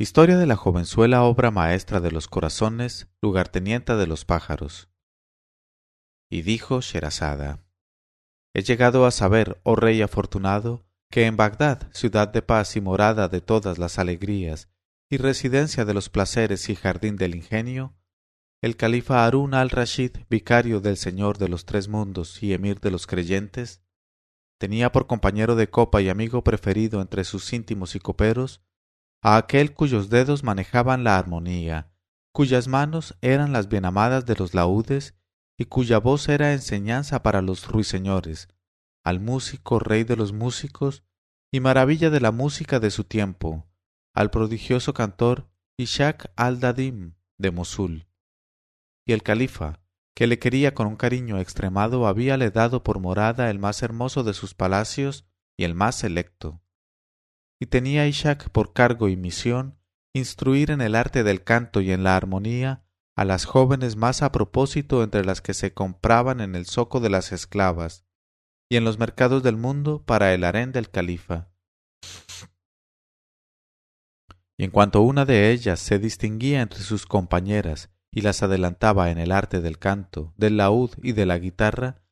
Historia de la jovenzuela obra maestra de los corazones, lugartenienta de los pájaros. Y dijo Sherazada, He llegado a saber, oh rey afortunado, que en Bagdad, ciudad de paz y morada de todas las alegrías, y residencia de los placeres y jardín del ingenio, el califa Harun al-Rashid, vicario del Señor de los tres mundos y emir de los creyentes, tenía por compañero de copa y amigo preferido entre sus íntimos y coperos a aquel cuyos dedos manejaban la armonía, cuyas manos eran las bienamadas de los laúdes y cuya voz era enseñanza para los ruiseñores, al músico rey de los músicos y maravilla de la música de su tiempo, al prodigioso cantor Ishak al-Dadim de Mosul. Y el califa, que le quería con un cariño extremado, habíale dado por morada el más hermoso de sus palacios y el más selecto y tenía Ishak por cargo y misión instruir en el arte del canto y en la armonía a las jóvenes más a propósito entre las que se compraban en el zoco de las esclavas y en los mercados del mundo para el harén del califa. Y en cuanto una de ellas se distinguía entre sus compañeras y las adelantaba en el arte del canto, del laúd y de la guitarra,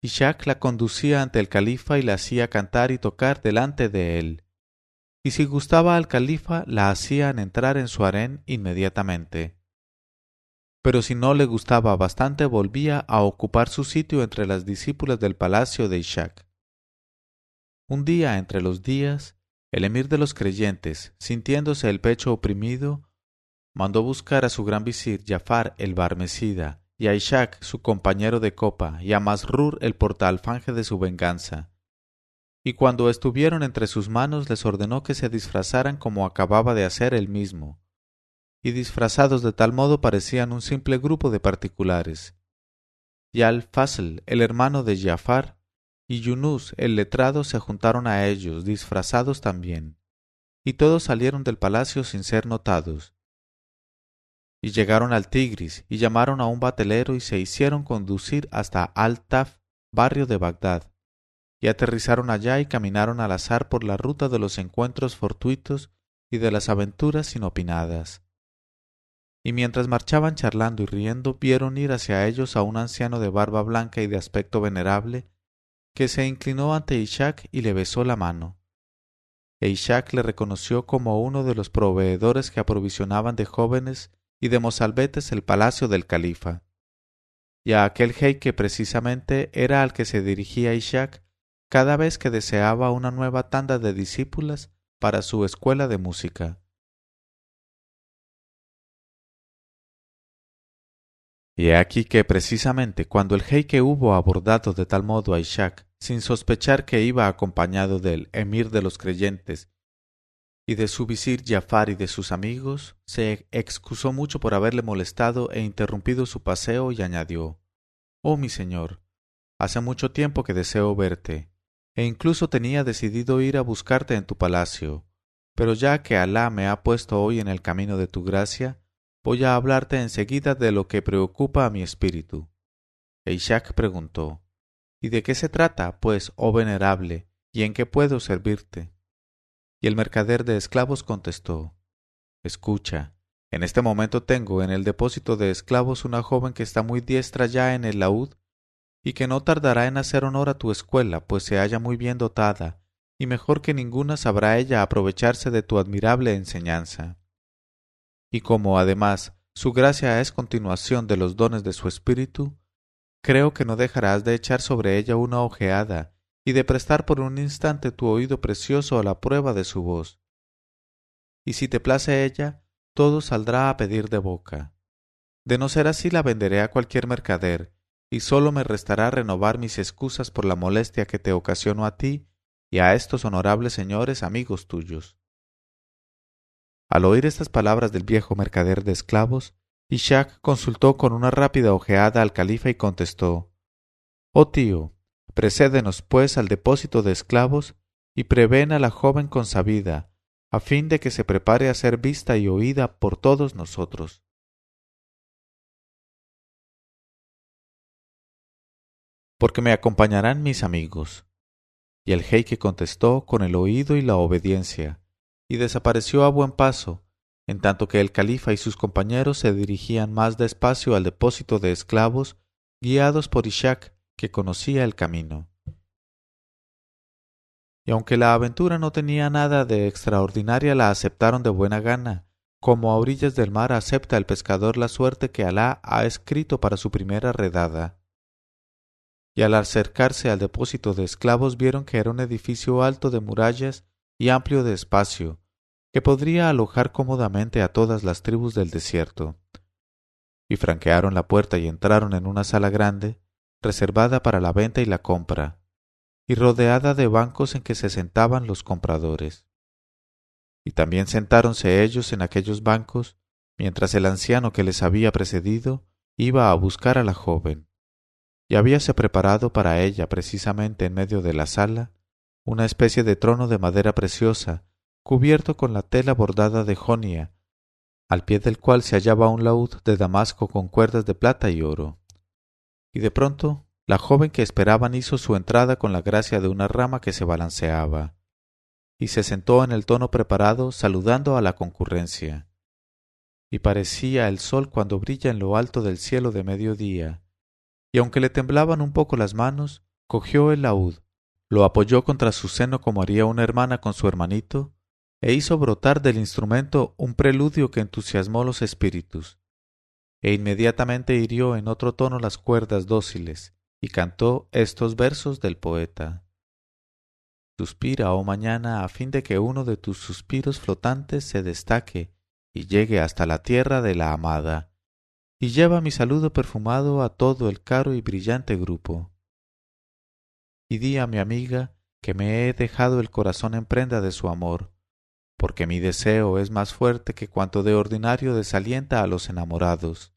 Ishak la conducía ante el califa y la hacía cantar y tocar delante de él y si gustaba al califa la hacían entrar en su harén inmediatamente. Pero si no le gustaba bastante volvía a ocupar su sitio entre las discípulas del palacio de Ishak. Un día entre los días, el emir de los creyentes, sintiéndose el pecho oprimido, mandó buscar a su gran visir Jafar el Barmecida y a Ishak su compañero de copa y a Masrur el portaalfanje de su venganza, y cuando estuvieron entre sus manos les ordenó que se disfrazaran como acababa de hacer él mismo, y disfrazados de tal modo parecían un simple grupo de particulares. Y Al-Fasl, el hermano de Jafar, y Yunus, el letrado, se juntaron a ellos, disfrazados también, y todos salieron del palacio sin ser notados. Y llegaron al Tigris, y llamaron a un batelero y se hicieron conducir hasta Al-Taf, barrio de Bagdad, y aterrizaron allá y caminaron al azar por la ruta de los encuentros fortuitos y de las aventuras inopinadas. Y mientras marchaban charlando y riendo, vieron ir hacia ellos a un anciano de barba blanca y de aspecto venerable, que se inclinó ante Ishak y le besó la mano. E Ishak le reconoció como uno de los proveedores que aprovisionaban de jóvenes y de mozalbetes el palacio del califa. Y a aquel que precisamente era al que se dirigía Ishak cada vez que deseaba una nueva tanda de discípulas para su escuela de música. Y he aquí que precisamente cuando el jeique hubo abordado de tal modo a Ishak, sin sospechar que iba acompañado del emir de los creyentes y de su visir Jafar y de sus amigos, se excusó mucho por haberle molestado e interrumpido su paseo y añadió Oh mi señor, hace mucho tiempo que deseo verte, e incluso tenía decidido ir a buscarte en tu palacio. Pero ya que Alá me ha puesto hoy en el camino de tu gracia, voy a hablarte enseguida de lo que preocupa a mi espíritu. E Ishak preguntó ¿Y de qué se trata, pues, oh venerable, y en qué puedo servirte? Y el mercader de esclavos contestó Escucha, en este momento tengo en el depósito de esclavos una joven que está muy diestra ya en el laúd y que no tardará en hacer honor a tu escuela, pues se halla muy bien dotada, y mejor que ninguna sabrá ella aprovecharse de tu admirable enseñanza. Y como además su gracia es continuación de los dones de su espíritu, creo que no dejarás de echar sobre ella una ojeada y de prestar por un instante tu oído precioso a la prueba de su voz. Y si te place ella, todo saldrá a pedir de boca. De no ser así la venderé a cualquier mercader, y sólo me restará renovar mis excusas por la molestia que te ocasiono a ti y a estos honorables señores amigos tuyos. Al oír estas palabras del viejo mercader de esclavos, Ishak consultó con una rápida ojeada al califa y contestó Oh tío, precédenos pues al depósito de esclavos y prevén a la joven consabida, a fin de que se prepare a ser vista y oída por todos nosotros. Porque me acompañarán mis amigos. Y el jeique contestó con el oído y la obediencia, y desapareció a buen paso, en tanto que el califa y sus compañeros se dirigían más despacio al depósito de esclavos, guiados por Ishak, que conocía el camino. Y aunque la aventura no tenía nada de extraordinaria, la aceptaron de buena gana, como a orillas del mar acepta el pescador la suerte que Alá ha escrito para su primera redada. Y al acercarse al depósito de esclavos vieron que era un edificio alto de murallas y amplio de espacio, que podría alojar cómodamente a todas las tribus del desierto. Y franquearon la puerta y entraron en una sala grande, reservada para la venta y la compra, y rodeada de bancos en que se sentaban los compradores. Y también sentáronse ellos en aquellos bancos, mientras el anciano que les había precedido iba a buscar a la joven. Y habíase preparado para ella precisamente en medio de la sala una especie de trono de madera preciosa cubierto con la tela bordada de jonia, al pie del cual se hallaba un laúd de damasco con cuerdas de plata y oro. Y de pronto la joven que esperaban hizo su entrada con la gracia de una rama que se balanceaba, y se sentó en el tono preparado saludando a la concurrencia. Y parecía el sol cuando brilla en lo alto del cielo de mediodía, y aunque le temblaban un poco las manos, cogió el laúd, lo apoyó contra su seno como haría una hermana con su hermanito, e hizo brotar del instrumento un preludio que entusiasmó los espíritus, e inmediatamente hirió en otro tono las cuerdas dóciles, y cantó estos versos del poeta. Suspira, oh mañana, a fin de que uno de tus suspiros flotantes se destaque y llegue hasta la tierra de la amada, y lleva mi saludo perfumado a todo el caro y brillante grupo. Y di a mi amiga que me he dejado el corazón en prenda de su amor, porque mi deseo es más fuerte que cuanto de ordinario desalienta a los enamorados.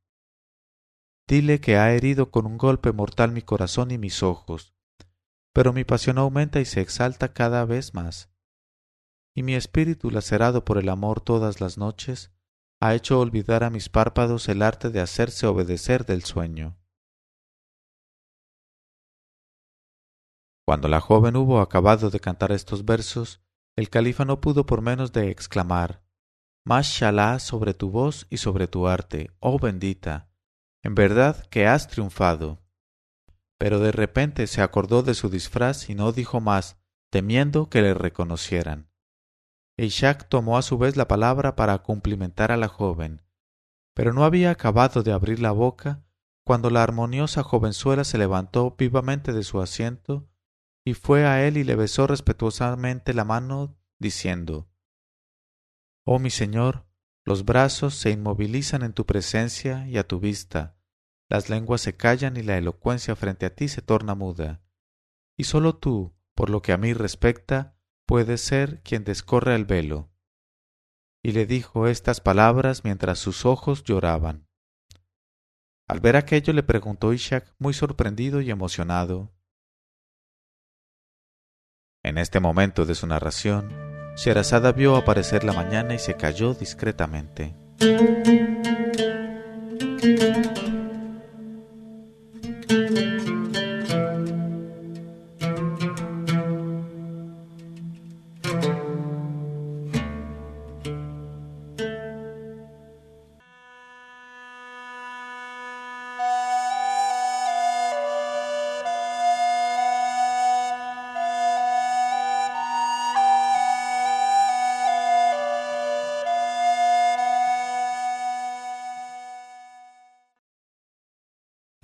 Dile que ha herido con un golpe mortal mi corazón y mis ojos, pero mi pasión aumenta y se exalta cada vez más. Y mi espíritu, lacerado por el amor todas las noches, ha hecho olvidar a mis párpados el arte de hacerse obedecer del sueño. Cuando la joven hubo acabado de cantar estos versos, el califa no pudo por menos de exclamar Mashallah sobre tu voz y sobre tu arte, oh bendita. En verdad que has triunfado. Pero de repente se acordó de su disfraz y no dijo más, temiendo que le reconocieran. Ishak tomó a su vez la palabra para cumplimentar a la joven, pero no había acabado de abrir la boca cuando la armoniosa jovenzuela se levantó vivamente de su asiento y fue a él y le besó respetuosamente la mano, diciendo Oh mi señor, los brazos se inmovilizan en tu presencia y a tu vista, las lenguas se callan y la elocuencia frente a ti se torna muda. Y sólo tú, por lo que a mí respecta, puedes ser quien descorre el velo. Y le dijo estas palabras mientras sus ojos lloraban. Al ver aquello le preguntó Ishak muy sorprendido y emocionado en este momento de su narración, Sherazada vio aparecer la mañana y se calló discretamente.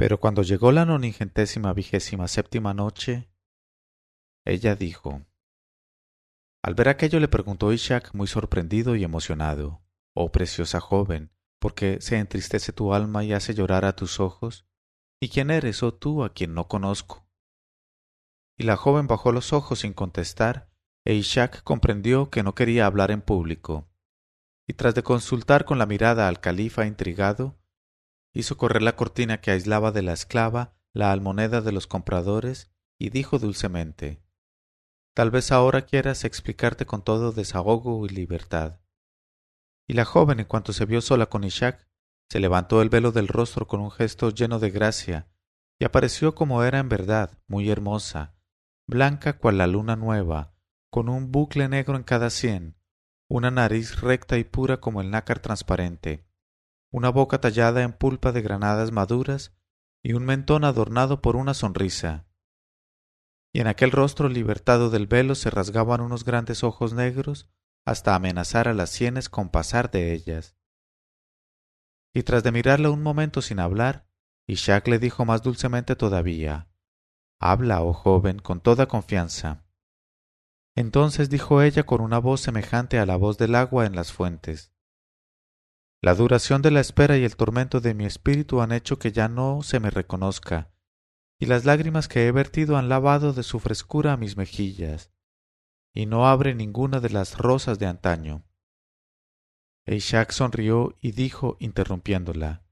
Pero cuando llegó la noningentésima vigésima séptima noche, ella dijo Al ver aquello le preguntó Ishak muy sorprendido y emocionado Oh preciosa joven, ¿por qué se entristece tu alma y hace llorar a tus ojos? ¿Y quién eres, oh tú, a quien no conozco? Y la joven bajó los ojos sin contestar, e Ishak comprendió que no quería hablar en público. Y tras de consultar con la mirada al califa intrigado, hizo correr la cortina que aislaba de la esclava la almoneda de los compradores y dijo dulcemente Tal vez ahora quieras explicarte con todo desahogo y libertad. Y la joven, en cuanto se vio sola con Ishak, se levantó el velo del rostro con un gesto lleno de gracia, y apareció como era en verdad, muy hermosa, blanca cual la luna nueva, con un bucle negro en cada sien, una nariz recta y pura como el nácar transparente, una boca tallada en pulpa de granadas maduras y un mentón adornado por una sonrisa. Y en aquel rostro libertado del velo se rasgaban unos grandes ojos negros hasta amenazar a las sienes con pasar de ellas. Y tras de mirarla un momento sin hablar, Ishak le dijo más dulcemente todavía Habla, oh joven, con toda confianza. Entonces dijo ella con una voz semejante a la voz del agua en las fuentes la duración de la espera y el tormento de mi espíritu han hecho que ya no se me reconozca, y las lágrimas que he vertido han lavado de su frescura mis mejillas, y no abre ninguna de las rosas de antaño. Ishak sonrió y dijo, interrumpiéndola,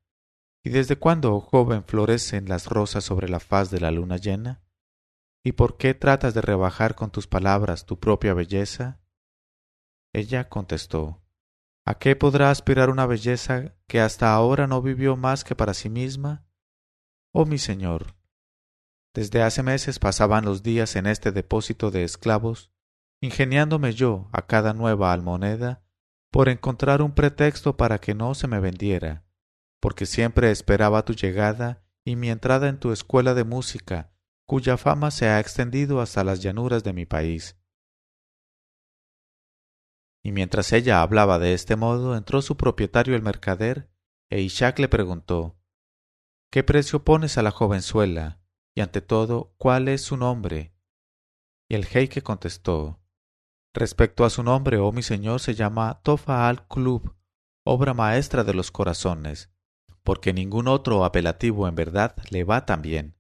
¿Y desde cuándo, oh joven, florecen las rosas sobre la faz de la luna llena? ¿Y por qué tratas de rebajar con tus palabras tu propia belleza? Ella contestó, ¿A qué podrá aspirar una belleza que hasta ahora no vivió más que para sí misma? Oh mi señor, desde hace meses pasaban los días en este depósito de esclavos, ingeniándome yo a cada nueva almoneda por encontrar un pretexto para que no se me vendiera, porque siempre esperaba tu llegada y mi entrada en tu escuela de música, cuya fama se ha extendido hasta las llanuras de mi país. Y mientras ella hablaba de este modo, entró su propietario el mercader, e Ishak le preguntó ¿Qué precio pones a la jovenzuela? Y ante todo, ¿cuál es su nombre? Y el jeique contestó Respecto a su nombre, oh mi señor, se llama Tofa al Club, obra maestra de los corazones, porque ningún otro apelativo en verdad le va tan bien.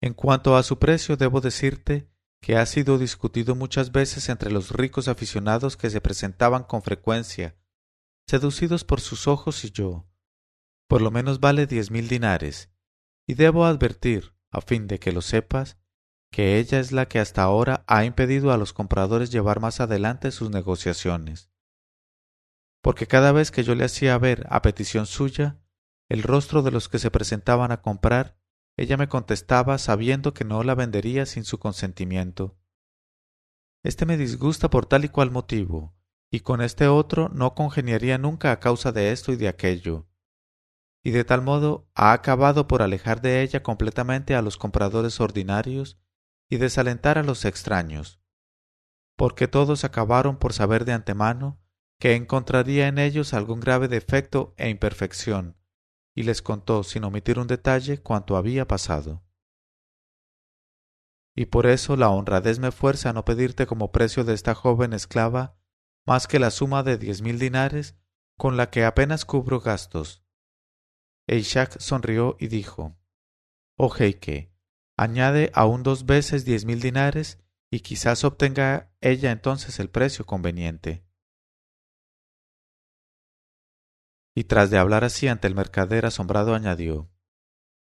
En cuanto a su precio, debo decirte que ha sido discutido muchas veces entre los ricos aficionados que se presentaban con frecuencia, seducidos por sus ojos y yo. Por lo menos vale diez mil dinares, y debo advertir, a fin de que lo sepas, que ella es la que hasta ahora ha impedido a los compradores llevar más adelante sus negociaciones. Porque cada vez que yo le hacía ver, a petición suya, el rostro de los que se presentaban a comprar, ella me contestaba sabiendo que no la vendería sin su consentimiento. Este me disgusta por tal y cual motivo, y con este otro no congeniaría nunca a causa de esto y de aquello. Y de tal modo ha acabado por alejar de ella completamente a los compradores ordinarios y desalentar a los extraños, porque todos acabaron por saber de antemano que encontraría en ellos algún grave defecto e imperfección, y les contó sin omitir un detalle cuanto había pasado. Y por eso la honradez me fuerza a no pedirte como precio de esta joven esclava más que la suma de diez mil dinares con la que apenas cubro gastos. Eishak sonrió y dijo Oh Heike, añade aún dos veces diez mil dinares y quizás obtenga ella entonces el precio conveniente. Y tras de hablar así ante el mercader asombrado añadió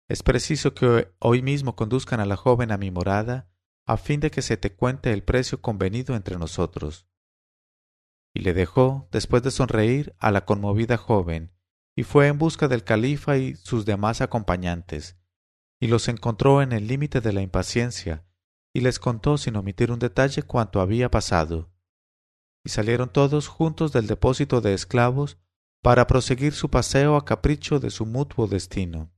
Es preciso que hoy mismo conduzcan a la joven a mi morada, a fin de que se te cuente el precio convenido entre nosotros. Y le dejó, después de sonreír, a la conmovida joven, y fue en busca del califa y sus demás acompañantes, y los encontró en el límite de la impaciencia, y les contó sin omitir un detalle cuanto había pasado. Y salieron todos juntos del depósito de esclavos para proseguir su paseo a capricho de su mutuo destino.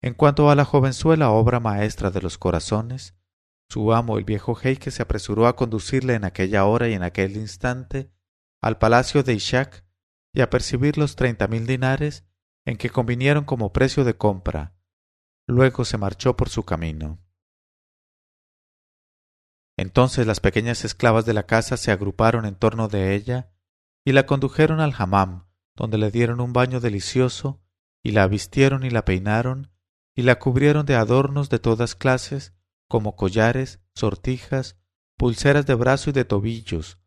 En cuanto a la jovenzuela obra maestra de los corazones, su amo el viejo Heike se apresuró a conducirle en aquella hora y en aquel instante al palacio de Ishak y a percibir los treinta mil dinares en que convinieron como precio de compra. Luego se marchó por su camino. Entonces las pequeñas esclavas de la casa se agruparon en torno de ella y la condujeron al hammam, donde le dieron un baño delicioso, y la vistieron y la peinaron, y la cubrieron de adornos de todas clases, como collares, sortijas, pulseras de brazo y de tobillos,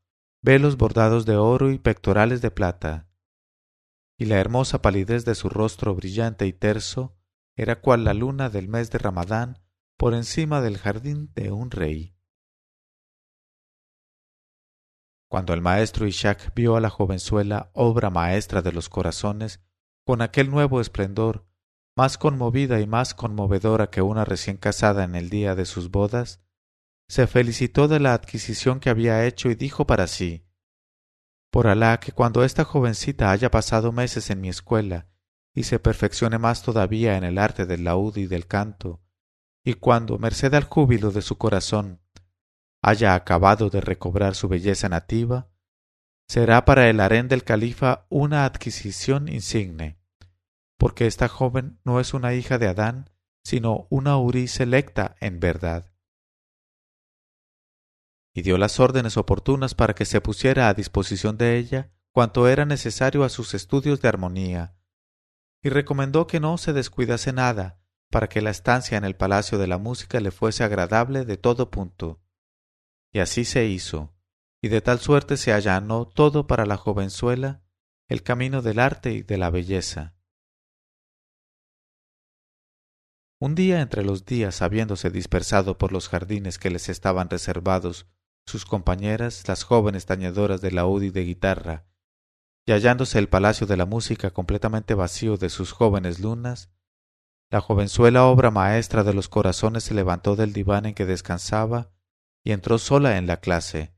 velos bordados de oro y pectorales de plata. Y la hermosa palidez de su rostro brillante y terso era cual la luna del mes de Ramadán por encima del jardín de un rey. Cuando el maestro Ishak vio a la jovenzuela, obra maestra de los corazones, con aquel nuevo esplendor, más conmovida y más conmovedora que una recién casada en el día de sus bodas, se felicitó de la adquisición que había hecho y dijo para sí Por Alá que cuando esta jovencita haya pasado meses en mi escuela y se perfeccione más todavía en el arte del laúd y del canto, y cuando, merced al júbilo de su corazón, haya acabado de recobrar su belleza nativa, será para el harén del califa una adquisición insigne, porque esta joven no es una hija de Adán, sino una Uri selecta en verdad. Y dio las órdenes oportunas para que se pusiera a disposición de ella cuanto era necesario a sus estudios de armonía, y recomendó que no se descuidase nada para que la estancia en el palacio de la música le fuese agradable de todo punto. Y así se hizo, y de tal suerte se allanó todo para la jovenzuela el camino del arte y de la belleza. Un día entre los días, habiéndose dispersado por los jardines que les estaban reservados sus compañeras, las jóvenes tañedoras de laúd y de guitarra, y hallándose el palacio de la música completamente vacío de sus jóvenes lunas, la jovenzuela obra maestra de los corazones se levantó del diván en que descansaba y entró sola en la clase,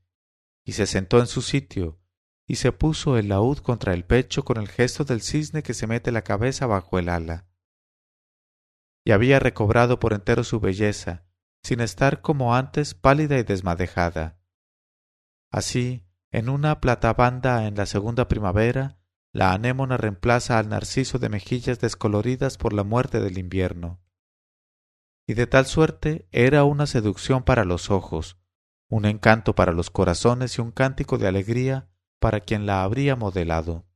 y se sentó en su sitio, y se puso el laúd contra el pecho con el gesto del cisne que se mete la cabeza bajo el ala. Y había recobrado por entero su belleza, sin estar como antes pálida y desmadejada. Así, en una platabanda en la segunda primavera, la anémona reemplaza al narciso de mejillas descoloridas por la muerte del invierno y de tal suerte era una seducción para los ojos, un encanto para los corazones y un cántico de alegría para quien la habría modelado.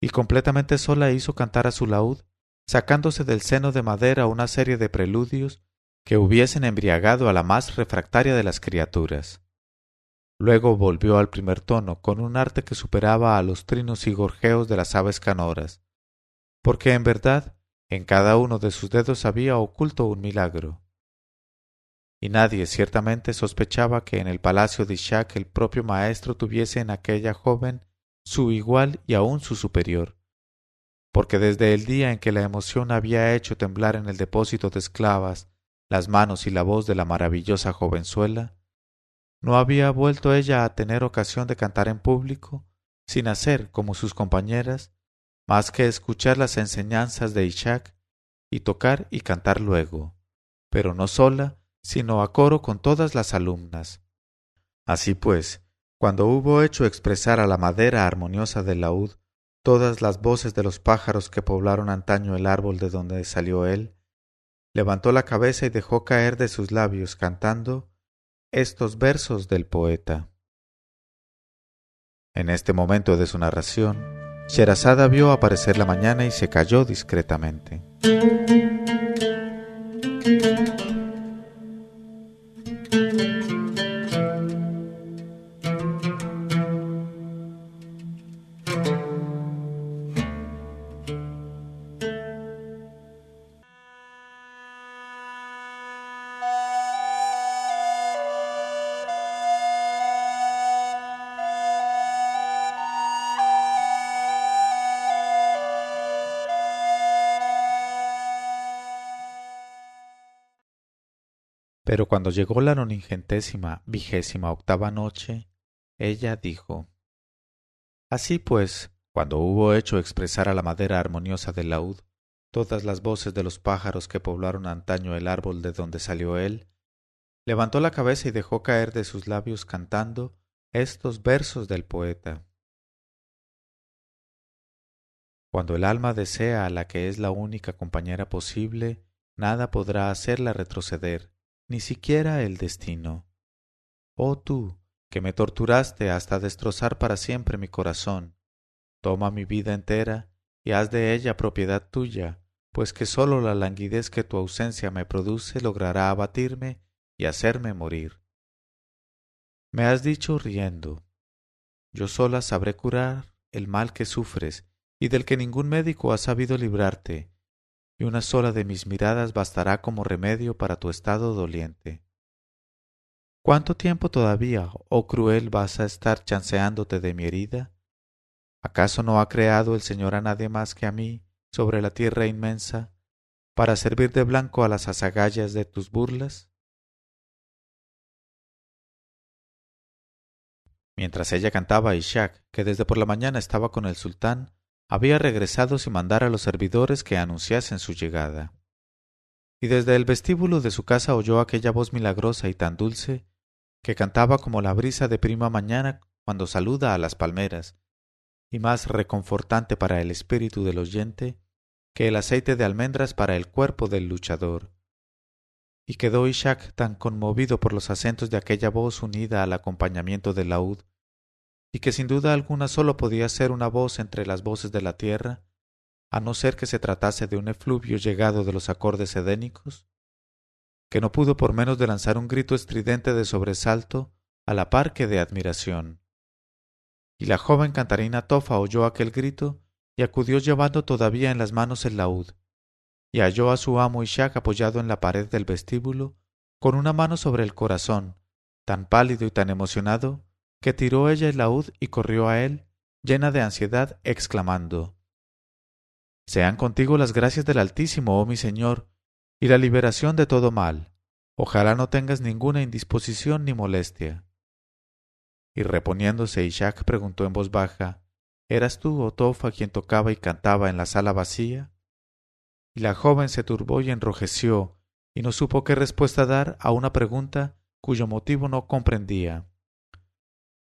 Y completamente sola hizo cantar a su laúd, sacándose del seno de madera una serie de preludios que hubiesen embriagado a la más refractaria de las criaturas. Luego volvió al primer tono con un arte que superaba a los trinos y gorjeos de las aves canoras, porque en verdad en cada uno de sus dedos había oculto un milagro. Y nadie ciertamente sospechaba que en el palacio de Ishak el propio maestro tuviese en aquella joven su igual y aun su superior, porque desde el día en que la emoción había hecho temblar en el depósito de esclavas las manos y la voz de la maravillosa jovenzuela, no había vuelto ella a tener ocasión de cantar en público, sin hacer, como sus compañeras, más que escuchar las enseñanzas de Ishak y tocar y cantar luego, pero no sola, sino a coro con todas las alumnas. Así pues, cuando hubo hecho expresar a la madera armoniosa del laúd todas las voces de los pájaros que poblaron antaño el árbol de donde salió él, levantó la cabeza y dejó caer de sus labios cantando estos versos del poeta. En este momento de su narración, Sherazada vio aparecer la mañana y se calló discretamente. Pero cuando llegó la noningentésima vigésima octava noche, ella dijo Así pues, cuando hubo hecho expresar a la madera armoniosa del laúd todas las voces de los pájaros que poblaron antaño el árbol de donde salió él, levantó la cabeza y dejó caer de sus labios cantando estos versos del poeta. Cuando el alma desea a la que es la única compañera posible, nada podrá hacerla retroceder, ni siquiera el destino. Oh tú, que me torturaste hasta destrozar para siempre mi corazón, toma mi vida entera y haz de ella propiedad tuya, pues que sólo la languidez que tu ausencia me produce logrará abatirme y hacerme morir. Me has dicho riendo, yo sola sabré curar el mal que sufres y del que ningún médico ha sabido librarte, y una sola de mis miradas bastará como remedio para tu estado doliente. ¿Cuánto tiempo todavía, oh cruel, vas a estar chanceándote de mi herida? ¿Acaso no ha creado el Señor a nadie más que a mí sobre la tierra inmensa para servir de blanco a las azagallas de tus burlas? Mientras ella cantaba, Ishak, que desde por la mañana estaba con el sultán, había regresado sin mandar a los servidores que anunciasen su llegada. Y desde el vestíbulo de su casa oyó aquella voz milagrosa y tan dulce que cantaba como la brisa de prima mañana cuando saluda a las palmeras, y más reconfortante para el espíritu del oyente que el aceite de almendras para el cuerpo del luchador. Y quedó Ishak tan conmovido por los acentos de aquella voz unida al acompañamiento del laúd, y que sin duda alguna sólo podía ser una voz entre las voces de la tierra, a no ser que se tratase de un efluvio llegado de los acordes edénicos, que no pudo por menos de lanzar un grito estridente de sobresalto a la par que de admiración. Y la joven cantarina Tofa oyó aquel grito y acudió llevando todavía en las manos el laúd, y halló a su amo Ishak apoyado en la pared del vestíbulo, con una mano sobre el corazón, tan pálido y tan emocionado, que tiró ella el laúd y corrió a él, llena de ansiedad, exclamando Sean contigo las gracias del Altísimo, oh mi Señor, y la liberación de todo mal. Ojalá no tengas ninguna indisposición ni molestia. Y reponiéndose, Ishak preguntó en voz baja ¿Eras tú, Otofa, quien tocaba y cantaba en la sala vacía? Y la joven se turbó y enrojeció, y no supo qué respuesta dar a una pregunta cuyo motivo no comprendía.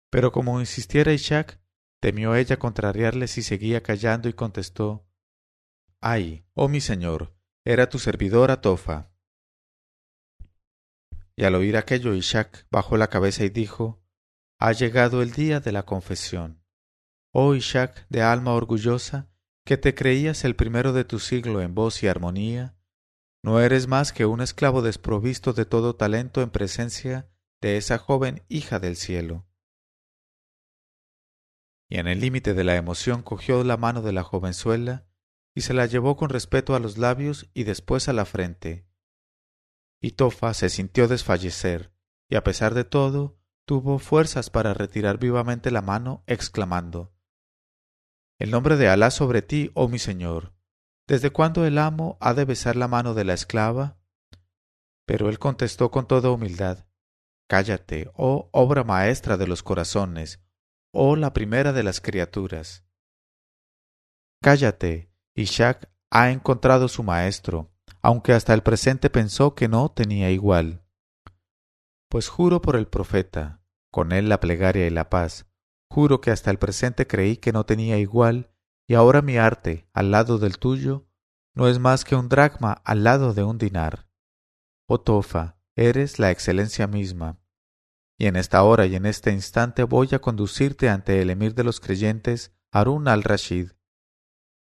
Pero como insistiera Ishak, temió ella contrariarle si seguía callando y contestó Ay, oh mi señor, era tu servidora Tofa. Y al oír aquello Ishak bajó la cabeza y dijo Ha llegado el día de la confesión. Oh Ishak, de alma orgullosa, que te creías el primero de tu siglo en voz y armonía, no eres más que un esclavo desprovisto de todo talento en presencia de esa joven hija del cielo. Y en el límite de la emoción cogió la mano de la jovenzuela y se la llevó con respeto a los labios y después a la frente. Y Tofa se sintió desfallecer, y a pesar de todo, tuvo fuerzas para retirar vivamente la mano, exclamando el nombre de Alá sobre ti, oh mi señor. ¿Desde cuándo el amo ha de besar la mano de la esclava? Pero él contestó con toda humildad Cállate, oh obra maestra de los corazones, oh la primera de las criaturas. Cállate, Ishak ha encontrado su maestro, aunque hasta el presente pensó que no tenía igual. Pues juro por el profeta, con él la plegaria y la paz, Juro que hasta el presente creí que no tenía igual, y ahora mi arte, al lado del tuyo, no es más que un dracma al lado de un dinar. Oh Tofa, eres la excelencia misma. Y en esta hora y en este instante voy a conducirte ante el emir de los creyentes, Harun al-Rashid.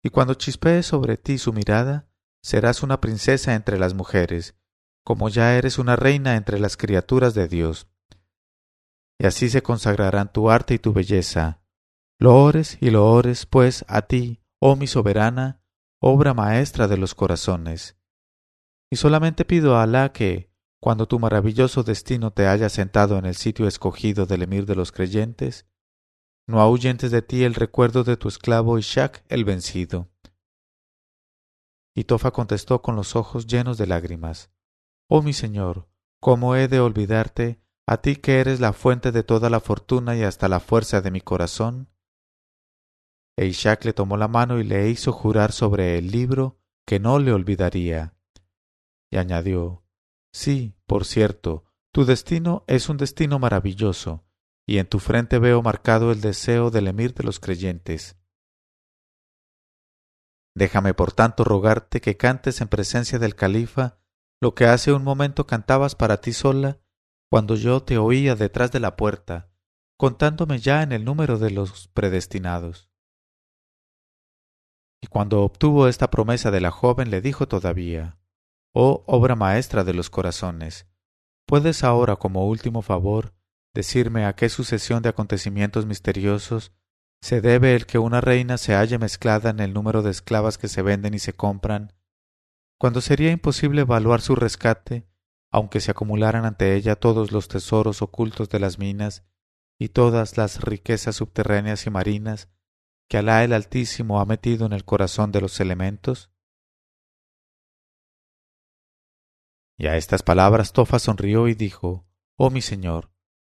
Y cuando chispee sobre ti su mirada, serás una princesa entre las mujeres, como ya eres una reina entre las criaturas de Dios y así se consagrarán tu arte y tu belleza. Loores y loores, pues, a ti, oh mi soberana, obra maestra de los corazones. Y solamente pido a Alá que, cuando tu maravilloso destino te haya sentado en el sitio escogido del emir de los creyentes, no ahuyentes de ti el recuerdo de tu esclavo Ishak el vencido. Y Tofa contestó con los ojos llenos de lágrimas, Oh mi señor, ¿cómo he de olvidarte a ti que eres la fuente de toda la fortuna y hasta la fuerza de mi corazón. E Ishak le tomó la mano y le hizo jurar sobre el libro que no le olvidaría. Y añadió Sí, por cierto, tu destino es un destino maravilloso, y en tu frente veo marcado el deseo del emir de los creyentes. Déjame por tanto rogarte que cantes en presencia del califa lo que hace un momento cantabas para ti sola cuando yo te oía detrás de la puerta, contándome ya en el número de los predestinados. Y cuando obtuvo esta promesa de la joven le dijo todavía Oh obra maestra de los corazones, ¿puedes ahora como último favor decirme a qué sucesión de acontecimientos misteriosos se debe el que una reina se halle mezclada en el número de esclavas que se venden y se compran, cuando sería imposible evaluar su rescate aunque se acumularan ante ella todos los tesoros ocultos de las minas y todas las riquezas subterráneas y marinas que Alá el Altísimo ha metido en el corazón de los elementos? Y a estas palabras Tofa sonrió y dijo, Oh mi señor,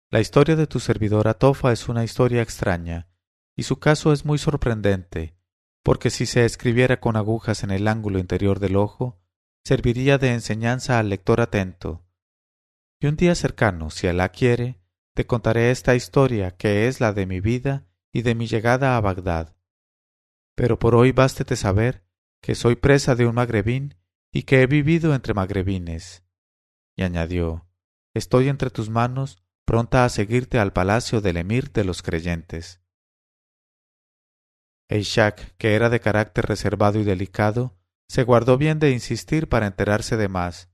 La historia de tu servidora Tofa es una historia extraña, y su caso es muy sorprendente, porque si se escribiera con agujas en el ángulo interior del ojo, serviría de enseñanza al lector atento. Y un día cercano, si Alá quiere, te contaré esta historia que es la de mi vida y de mi llegada a Bagdad. Pero por hoy bástete saber que soy presa de un magrebín y que he vivido entre magrebines. Y añadió, Estoy entre tus manos, pronta a seguirte al palacio del emir de los creyentes. Eishak, que era de carácter reservado y delicado, se guardó bien de insistir para enterarse de más,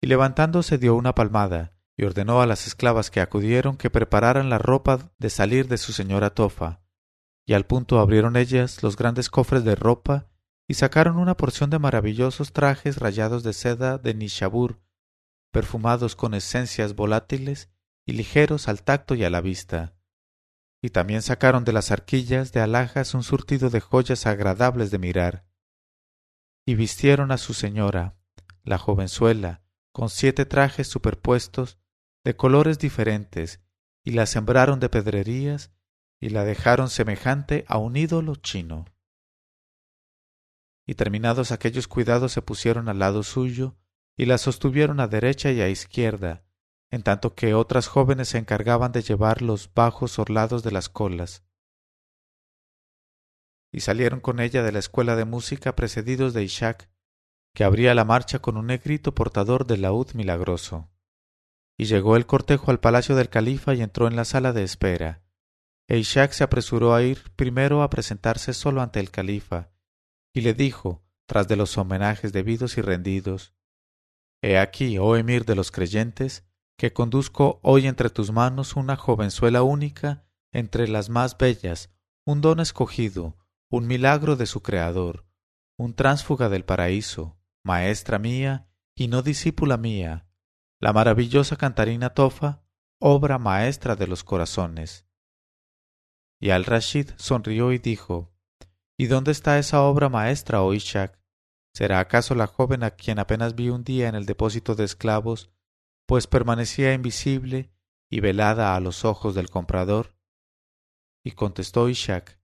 y levantándose dio una palmada, y ordenó a las esclavas que acudieron que prepararan la ropa de salir de su señora Tofa, y al punto abrieron ellas los grandes cofres de ropa y sacaron una porción de maravillosos trajes rayados de seda de Nishabur, perfumados con esencias volátiles y ligeros al tacto y a la vista. Y también sacaron de las arquillas de alhajas un surtido de joyas agradables de mirar. Y vistieron a su señora, la jovenzuela, con siete trajes superpuestos de colores diferentes, y la sembraron de pedrerías y la dejaron semejante a un ídolo chino. Y terminados aquellos cuidados se pusieron al lado suyo y la sostuvieron a derecha y a izquierda, en tanto que otras jóvenes se encargaban de llevar los bajos orlados de las colas. Y salieron con ella de la escuela de música precedidos de Ishak, que abría la marcha con un negrito portador del laúd milagroso. Y llegó el cortejo al palacio del califa y entró en la sala de espera. E Ishak se apresuró a ir primero a presentarse solo ante el califa, y le dijo, tras de los homenajes debidos y rendidos, He aquí, oh emir de los creyentes, que conduzco hoy entre tus manos una jovenzuela única entre las más bellas, un don escogido, un milagro de su Creador, un tránsfuga del paraíso, maestra mía y no discípula mía, la maravillosa cantarina Tofa, obra maestra de los corazones. Y al-Rashid sonrió y dijo, ¿Y dónde está esa obra maestra, oh Ishak? ¿Será acaso la joven a quien apenas vi un día en el depósito de esclavos, pues permanecía invisible y velada a los ojos del comprador? Y contestó Ishak,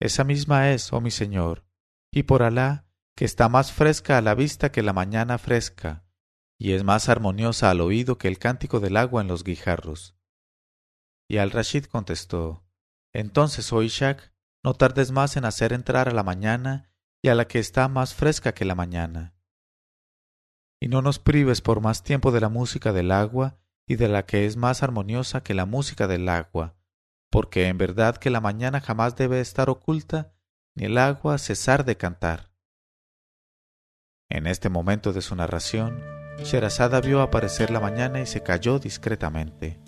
Esa misma es, oh mi señor, y por Alá, que está más fresca a la vista que la mañana fresca, y es más armoniosa al oído que el cántico del agua en los guijarros. Y al Rashid contestó, Entonces, oh Ishak, no tardes más en hacer entrar a la mañana y a la que está más fresca que la mañana. Y no nos prives por más tiempo de la música del agua y de la que es más armoniosa que la música del agua, porque en verdad que la mañana jamás debe estar oculta, ni el agua cesar de cantar. En este momento de su narración, Sherazada vio aparecer la mañana y se calló discretamente.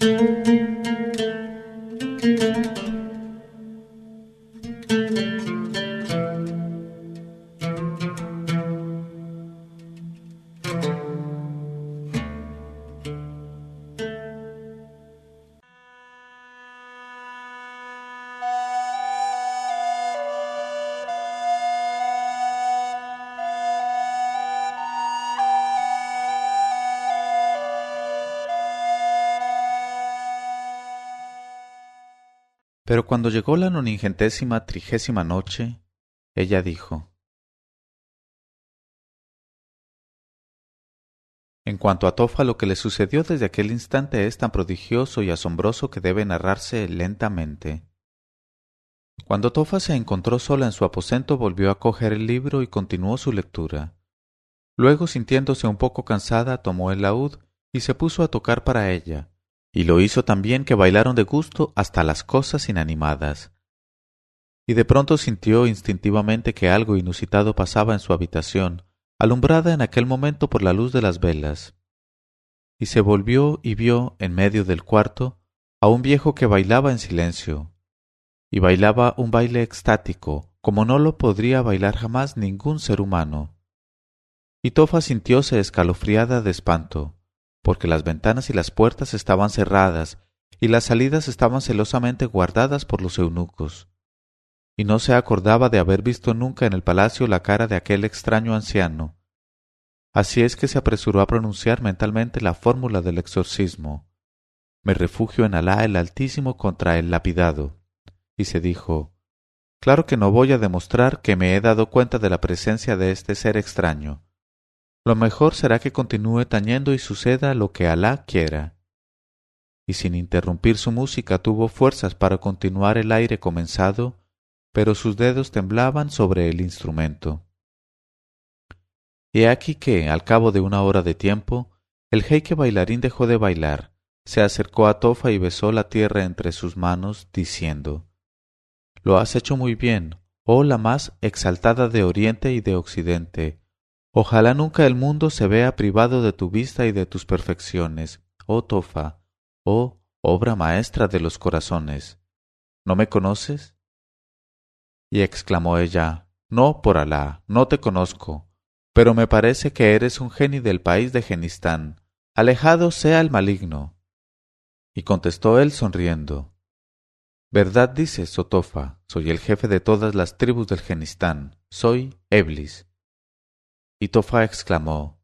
Cuando llegó la noningentésima trigésima noche, ella dijo En cuanto a Tofa, lo que le sucedió desde aquel instante es tan prodigioso y asombroso que debe narrarse lentamente. Cuando Tofa se encontró sola en su aposento, volvió a coger el libro y continuó su lectura. Luego, sintiéndose un poco cansada, tomó el laúd y se puso a tocar para ella, y lo hizo también que bailaron de gusto hasta las cosas inanimadas. Y de pronto sintió instintivamente que algo inusitado pasaba en su habitación, alumbrada en aquel momento por la luz de las velas. Y se volvió y vio en medio del cuarto a un viejo que bailaba en silencio, y bailaba un baile extático, como no lo podría bailar jamás ningún ser humano. Y Tofa sintióse escalofriada de espanto porque las ventanas y las puertas estaban cerradas y las salidas estaban celosamente guardadas por los eunucos. Y no se acordaba de haber visto nunca en el palacio la cara de aquel extraño anciano. Así es que se apresuró a pronunciar mentalmente la fórmula del exorcismo. me refugio en Alá el Altísimo contra el lapidado. Y se dijo, Claro que no voy a demostrar que me he dado cuenta de la presencia de este ser extraño. Lo mejor será que continúe tañendo y suceda lo que Alá quiera. Y sin interrumpir su música tuvo fuerzas para continuar el aire comenzado, pero sus dedos temblaban sobre el instrumento. He aquí que, al cabo de una hora de tiempo, el jeique bailarín dejó de bailar, se acercó a Tofa y besó la tierra entre sus manos, diciendo lo has hecho muy bien, oh la más exaltada de Oriente y de Occidente. Ojalá nunca el mundo se vea privado de tu vista y de tus perfecciones, oh Tofa, oh obra maestra de los corazones. ¿No me conoces? Y exclamó ella, No, por Alá, no te conozco, pero me parece que eres un geni del país de Genistán. Alejado sea el maligno. Y contestó él sonriendo, Verdad dice Sotofa, soy el jefe de todas las tribus del Genistán, soy Eblis. Y Tofa exclamó,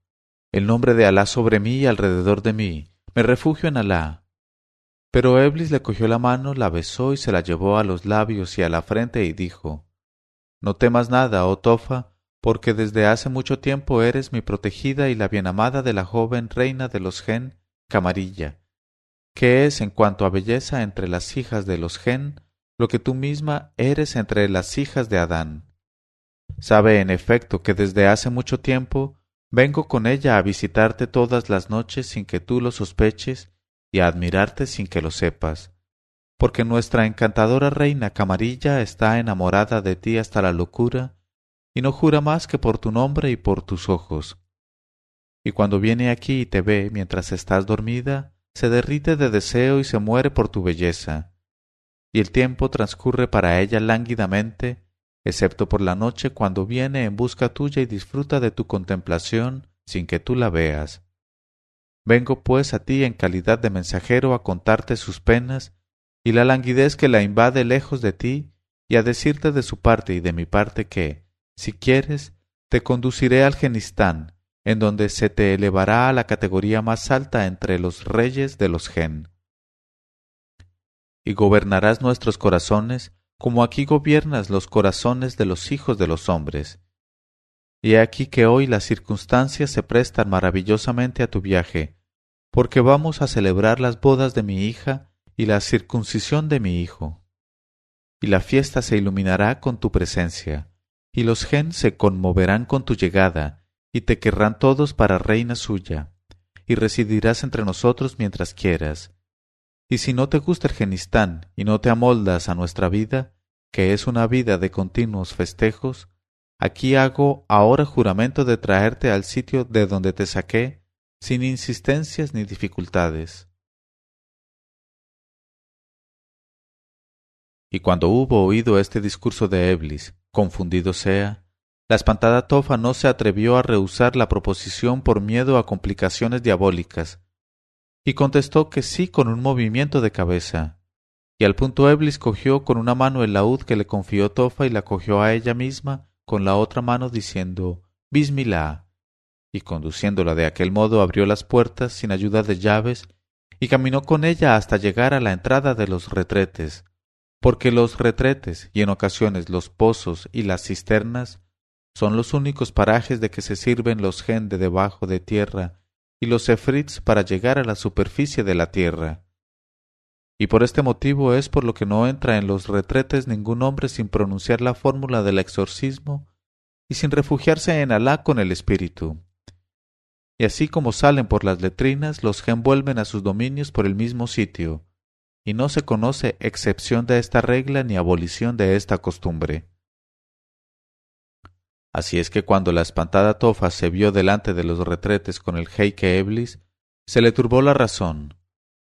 El nombre de Alá sobre mí y alrededor de mí, me refugio en Alá. Pero Eblis le cogió la mano, la besó y se la llevó a los labios y a la frente y dijo, No temas nada, oh Tofa, porque desde hace mucho tiempo eres mi protegida y la bienamada de la joven reina de los Gen, Camarilla, que es en cuanto a belleza entre las hijas de los Gen, lo que tú misma eres entre las hijas de Adán. Sabe en efecto que desde hace mucho tiempo vengo con ella a visitarte todas las noches sin que tú lo sospeches y a admirarte sin que lo sepas, porque nuestra encantadora reina Camarilla está enamorada de ti hasta la locura y no jura más que por tu nombre y por tus ojos. Y cuando viene aquí y te ve mientras estás dormida, se derrite de deseo y se muere por tu belleza, y el tiempo transcurre para ella lánguidamente, excepto por la noche cuando viene en busca tuya y disfruta de tu contemplación sin que tú la veas. Vengo pues a ti en calidad de mensajero a contarte sus penas y la languidez que la invade lejos de ti, y a decirte de su parte y de mi parte que, si quieres, te conduciré al Genistán, en donde se te elevará a la categoría más alta entre los reyes de los gen. Y gobernarás nuestros corazones como aquí gobiernas los corazones de los hijos de los hombres. Y he aquí que hoy las circunstancias se prestan maravillosamente a tu viaje, porque vamos a celebrar las bodas de mi hija y la circuncisión de mi hijo. Y la fiesta se iluminará con tu presencia, y los gen se conmoverán con tu llegada, y te querrán todos para reina suya, y residirás entre nosotros mientras quieras. Y si no te gusta el Genistán y no te amoldas a nuestra vida, que es una vida de continuos festejos, aquí hago ahora juramento de traerte al sitio de donde te saqué, sin insistencias ni dificultades. Y cuando hubo oído este discurso de Eblis, confundido sea, la espantada Tofa no se atrevió a rehusar la proposición por miedo a complicaciones diabólicas, y contestó que sí con un movimiento de cabeza. Y al punto Eblis cogió con una mano el laúd que le confió Tofa y la cogió a ella misma con la otra mano diciendo Bismillah, y conduciéndola de aquel modo abrió las puertas sin ayuda de llaves y caminó con ella hasta llegar a la entrada de los retretes, porque los retretes y en ocasiones los pozos y las cisternas son los únicos parajes de que se sirven los gen de debajo de tierra y los efrits para llegar a la superficie de la tierra. Y por este motivo es por lo que no entra en los retretes ningún hombre sin pronunciar la fórmula del exorcismo y sin refugiarse en Alá con el espíritu. Y así como salen por las letrinas, los gen vuelven a sus dominios por el mismo sitio, y no se conoce excepción de esta regla ni abolición de esta costumbre. Así es que cuando la espantada Tofa se vio delante de los retretes con el jeique Eblis, se le turbó la razón.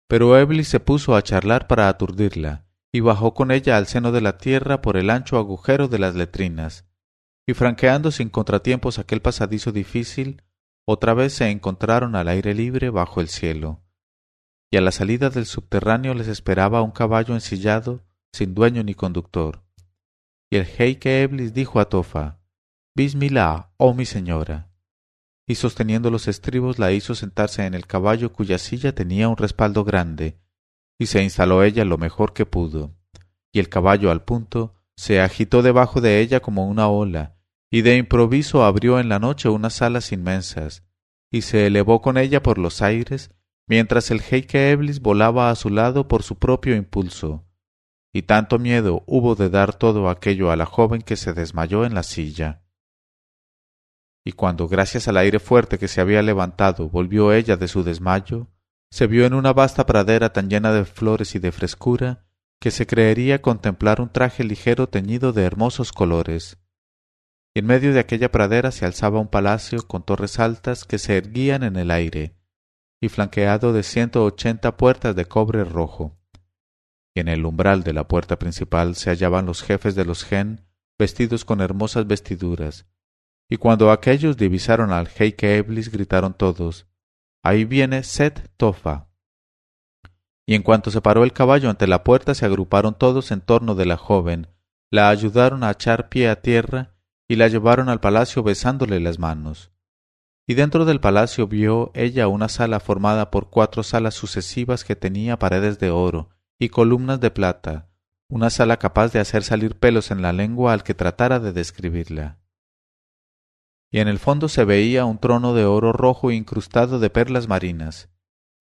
Pero Eblis se puso a charlar para aturdirla, y bajó con ella al seno de la tierra por el ancho agujero de las letrinas, y franqueando sin contratiempos aquel pasadizo difícil, otra vez se encontraron al aire libre bajo el cielo. Y a la salida del subterráneo les esperaba un caballo ensillado, sin dueño ni conductor. Y el jeique Eblis dijo a Tofa, Bismillah, oh mi señora. Y sosteniendo los estribos la hizo sentarse en el caballo cuya silla tenía un respaldo grande, y se instaló ella lo mejor que pudo, y el caballo al punto se agitó debajo de ella como una ola, y de improviso abrió en la noche unas alas inmensas, y se elevó con ella por los aires, mientras el jeique Eblis volaba a su lado por su propio impulso, y tanto miedo hubo de dar todo aquello a la joven que se desmayó en la silla. Y cuando, gracias al aire fuerte que se había levantado, volvió ella de su desmayo, se vio en una vasta pradera tan llena de flores y de frescura, que se creería contemplar un traje ligero teñido de hermosos colores. Y en medio de aquella pradera se alzaba un palacio con torres altas que se erguían en el aire, y flanqueado de ciento ochenta puertas de cobre rojo y en el umbral de la puerta principal se hallaban los jefes de los gen vestidos con hermosas vestiduras, y cuando aquellos divisaron al jeique Eblis gritaron todos Ahí viene Set Tofa. Y en cuanto se paró el caballo ante la puerta se agruparon todos en torno de la joven, la ayudaron a echar pie a tierra y la llevaron al palacio besándole las manos. Y dentro del palacio vio ella una sala formada por cuatro salas sucesivas que tenía paredes de oro, y columnas de plata, una sala capaz de hacer salir pelos en la lengua al que tratara de describirla. Y en el fondo se veía un trono de oro rojo incrustado de perlas marinas,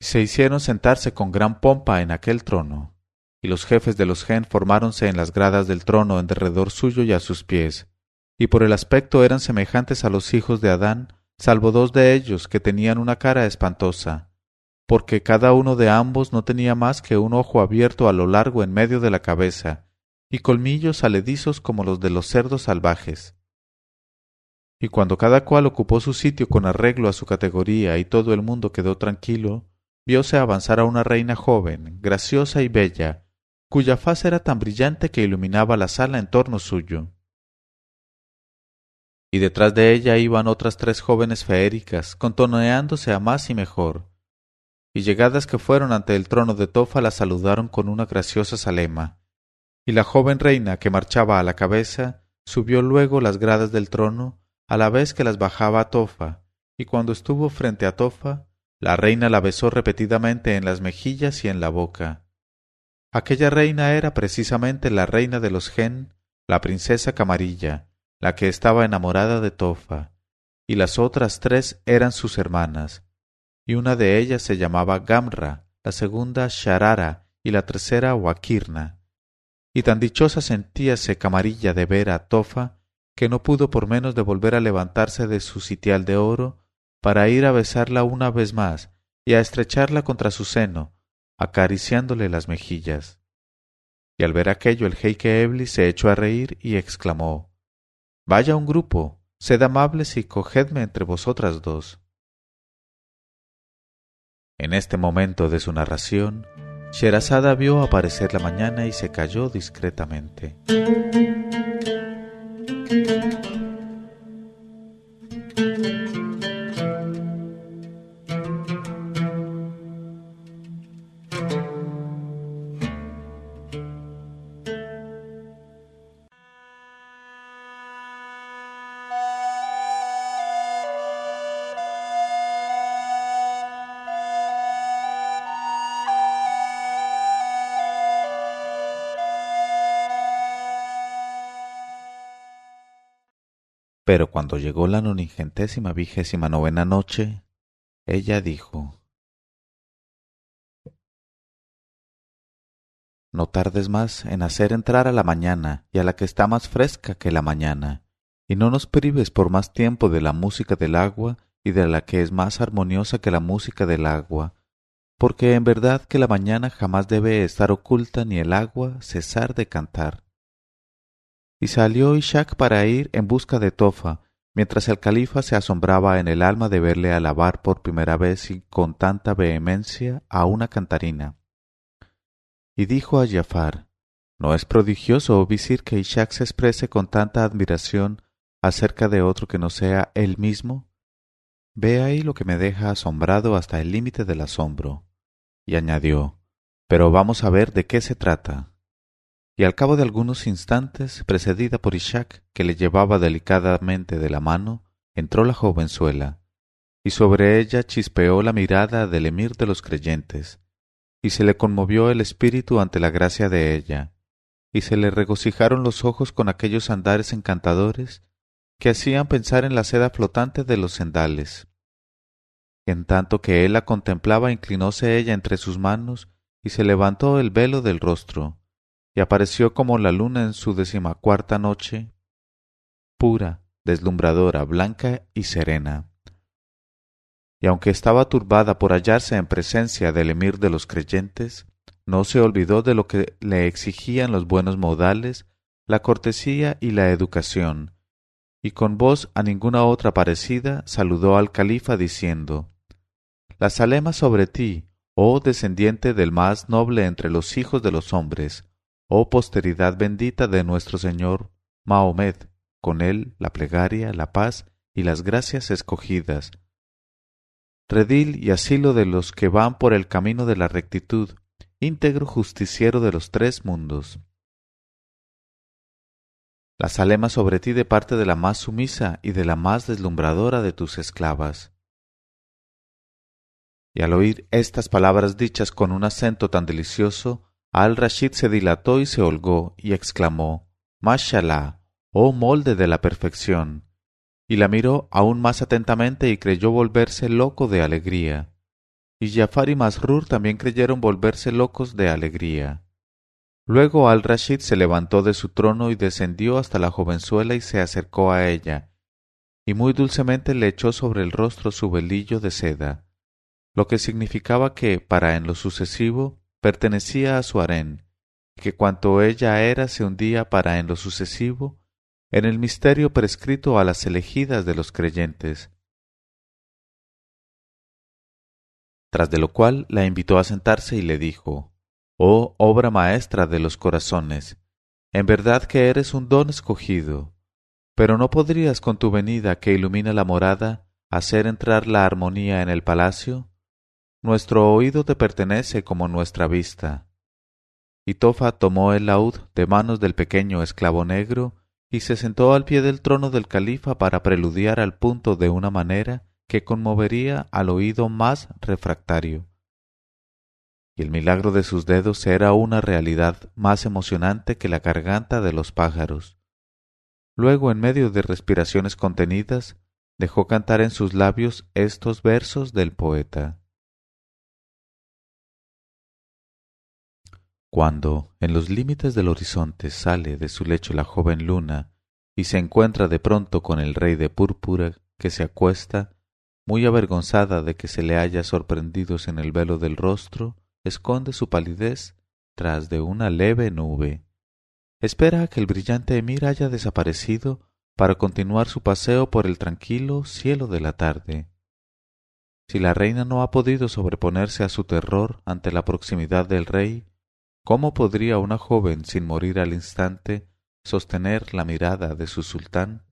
se hicieron sentarse con gran pompa en aquel trono, y los jefes de los gen formáronse en las gradas del trono en derredor suyo y a sus pies, y por el aspecto eran semejantes a los hijos de Adán, salvo dos de ellos que tenían una cara espantosa, porque cada uno de ambos no tenía más que un ojo abierto a lo largo en medio de la cabeza, y colmillos aledizos como los de los cerdos salvajes. Y cuando cada cual ocupó su sitio con arreglo a su categoría y todo el mundo quedó tranquilo, vióse avanzar a una reina joven, graciosa y bella, cuya faz era tan brillante que iluminaba la sala en torno suyo. Y detrás de ella iban otras tres jóvenes feéricas, contoneándose a más y mejor, y llegadas que fueron ante el trono de Tofa la saludaron con una graciosa salema. Y la joven reina que marchaba a la cabeza subió luego las gradas del trono a la vez que las bajaba Tofa, y cuando estuvo frente a Tofa, la reina la besó repetidamente en las mejillas y en la boca. Aquella reina era precisamente la reina de los Gen, la princesa Camarilla, la que estaba enamorada de Tofa, y las otras tres eran sus hermanas, y una de ellas se llamaba Gamra, la segunda Sharara y la tercera Wakirna. Y tan dichosa sentíase Camarilla de ver a Tofa que no pudo por menos de volver a levantarse de su sitial de oro para ir a besarla una vez más y a estrecharla contra su seno, acariciándole las mejillas. Y al ver aquello el jeique Ebli se echó a reír y exclamó Vaya un grupo, sed amables y cogedme entre vosotras dos. En este momento de su narración, Sherazada vio aparecer la mañana y se calló discretamente. Música Pero cuando llegó la noningentésima vigésima novena noche, ella dijo No tardes más en hacer entrar a la mañana y a la que está más fresca que la mañana, y no nos prives por más tiempo de la música del agua y de la que es más armoniosa que la música del agua, porque en verdad que la mañana jamás debe estar oculta ni el agua cesar de cantar. Y salió Ishak para ir en busca de Tofa, mientras el califa se asombraba en el alma de verle alabar por primera vez y con tanta vehemencia a una cantarina. Y dijo a Jafar, ¿No es prodigioso, visir, que Ishak se exprese con tanta admiración acerca de otro que no sea él mismo? Ve ahí lo que me deja asombrado hasta el límite del asombro. Y añadió, Pero vamos a ver de qué se trata y al cabo de algunos instantes, precedida por Ishak, que le llevaba delicadamente de la mano, entró la jovenzuela, y sobre ella chispeó la mirada del emir de los creyentes, y se le conmovió el espíritu ante la gracia de ella, y se le regocijaron los ojos con aquellos andares encantadores que hacían pensar en la seda flotante de los sendales. En tanto que él la contemplaba, inclinóse ella entre sus manos y se levantó el velo del rostro, y apareció como la luna en su decimacuarta noche, pura, deslumbradora, blanca y serena. Y aunque estaba turbada por hallarse en presencia del emir de los creyentes, no se olvidó de lo que le exigían los buenos modales, la cortesía y la educación, y con voz a ninguna otra parecida saludó al califa diciendo La salema sobre ti, oh descendiente del más noble entre los hijos de los hombres, oh posteridad bendita de nuestro Señor Mahomed, con él la plegaria, la paz y las gracias escogidas. Redil y asilo de los que van por el camino de la rectitud, íntegro justiciero de los tres mundos. La salema sobre ti de parte de la más sumisa y de la más deslumbradora de tus esclavas. Y al oír estas palabras dichas con un acento tan delicioso, al-Rashid se dilató y se holgó, y exclamó, Mashallah, oh molde de la perfección, y la miró aún más atentamente y creyó volverse loco de alegría. Y Jafar y Masrur también creyeron volverse locos de alegría. Luego al-Rashid se levantó de su trono y descendió hasta la jovenzuela y se acercó a ella, y muy dulcemente le echó sobre el rostro su velillo de seda, lo que significaba que, para en lo sucesivo, pertenecía a su harén, que cuanto ella era se hundía para en lo sucesivo en el misterio prescrito a las elegidas de los creyentes. Tras de lo cual la invitó a sentarse y le dijo, Oh obra maestra de los corazones, en verdad que eres un don escogido, pero no podrías con tu venida que ilumina la morada hacer entrar la armonía en el palacio? Nuestro oído te pertenece como nuestra vista. Y Tofa tomó el laúd de manos del pequeño esclavo negro y se sentó al pie del trono del califa para preludiar al punto de una manera que conmovería al oído más refractario. Y el milagro de sus dedos era una realidad más emocionante que la garganta de los pájaros. Luego, en medio de respiraciones contenidas, dejó cantar en sus labios estos versos del poeta. Cuando en los límites del horizonte sale de su lecho la joven luna y se encuentra de pronto con el rey de púrpura que se acuesta, muy avergonzada de que se le haya sorprendidos en el velo del rostro, esconde su palidez tras de una leve nube. Espera a que el brillante emir haya desaparecido para continuar su paseo por el tranquilo cielo de la tarde. Si la reina no ha podido sobreponerse a su terror ante la proximidad del rey, ¿Cómo podría una joven sin morir al instante sostener la mirada de su sultán?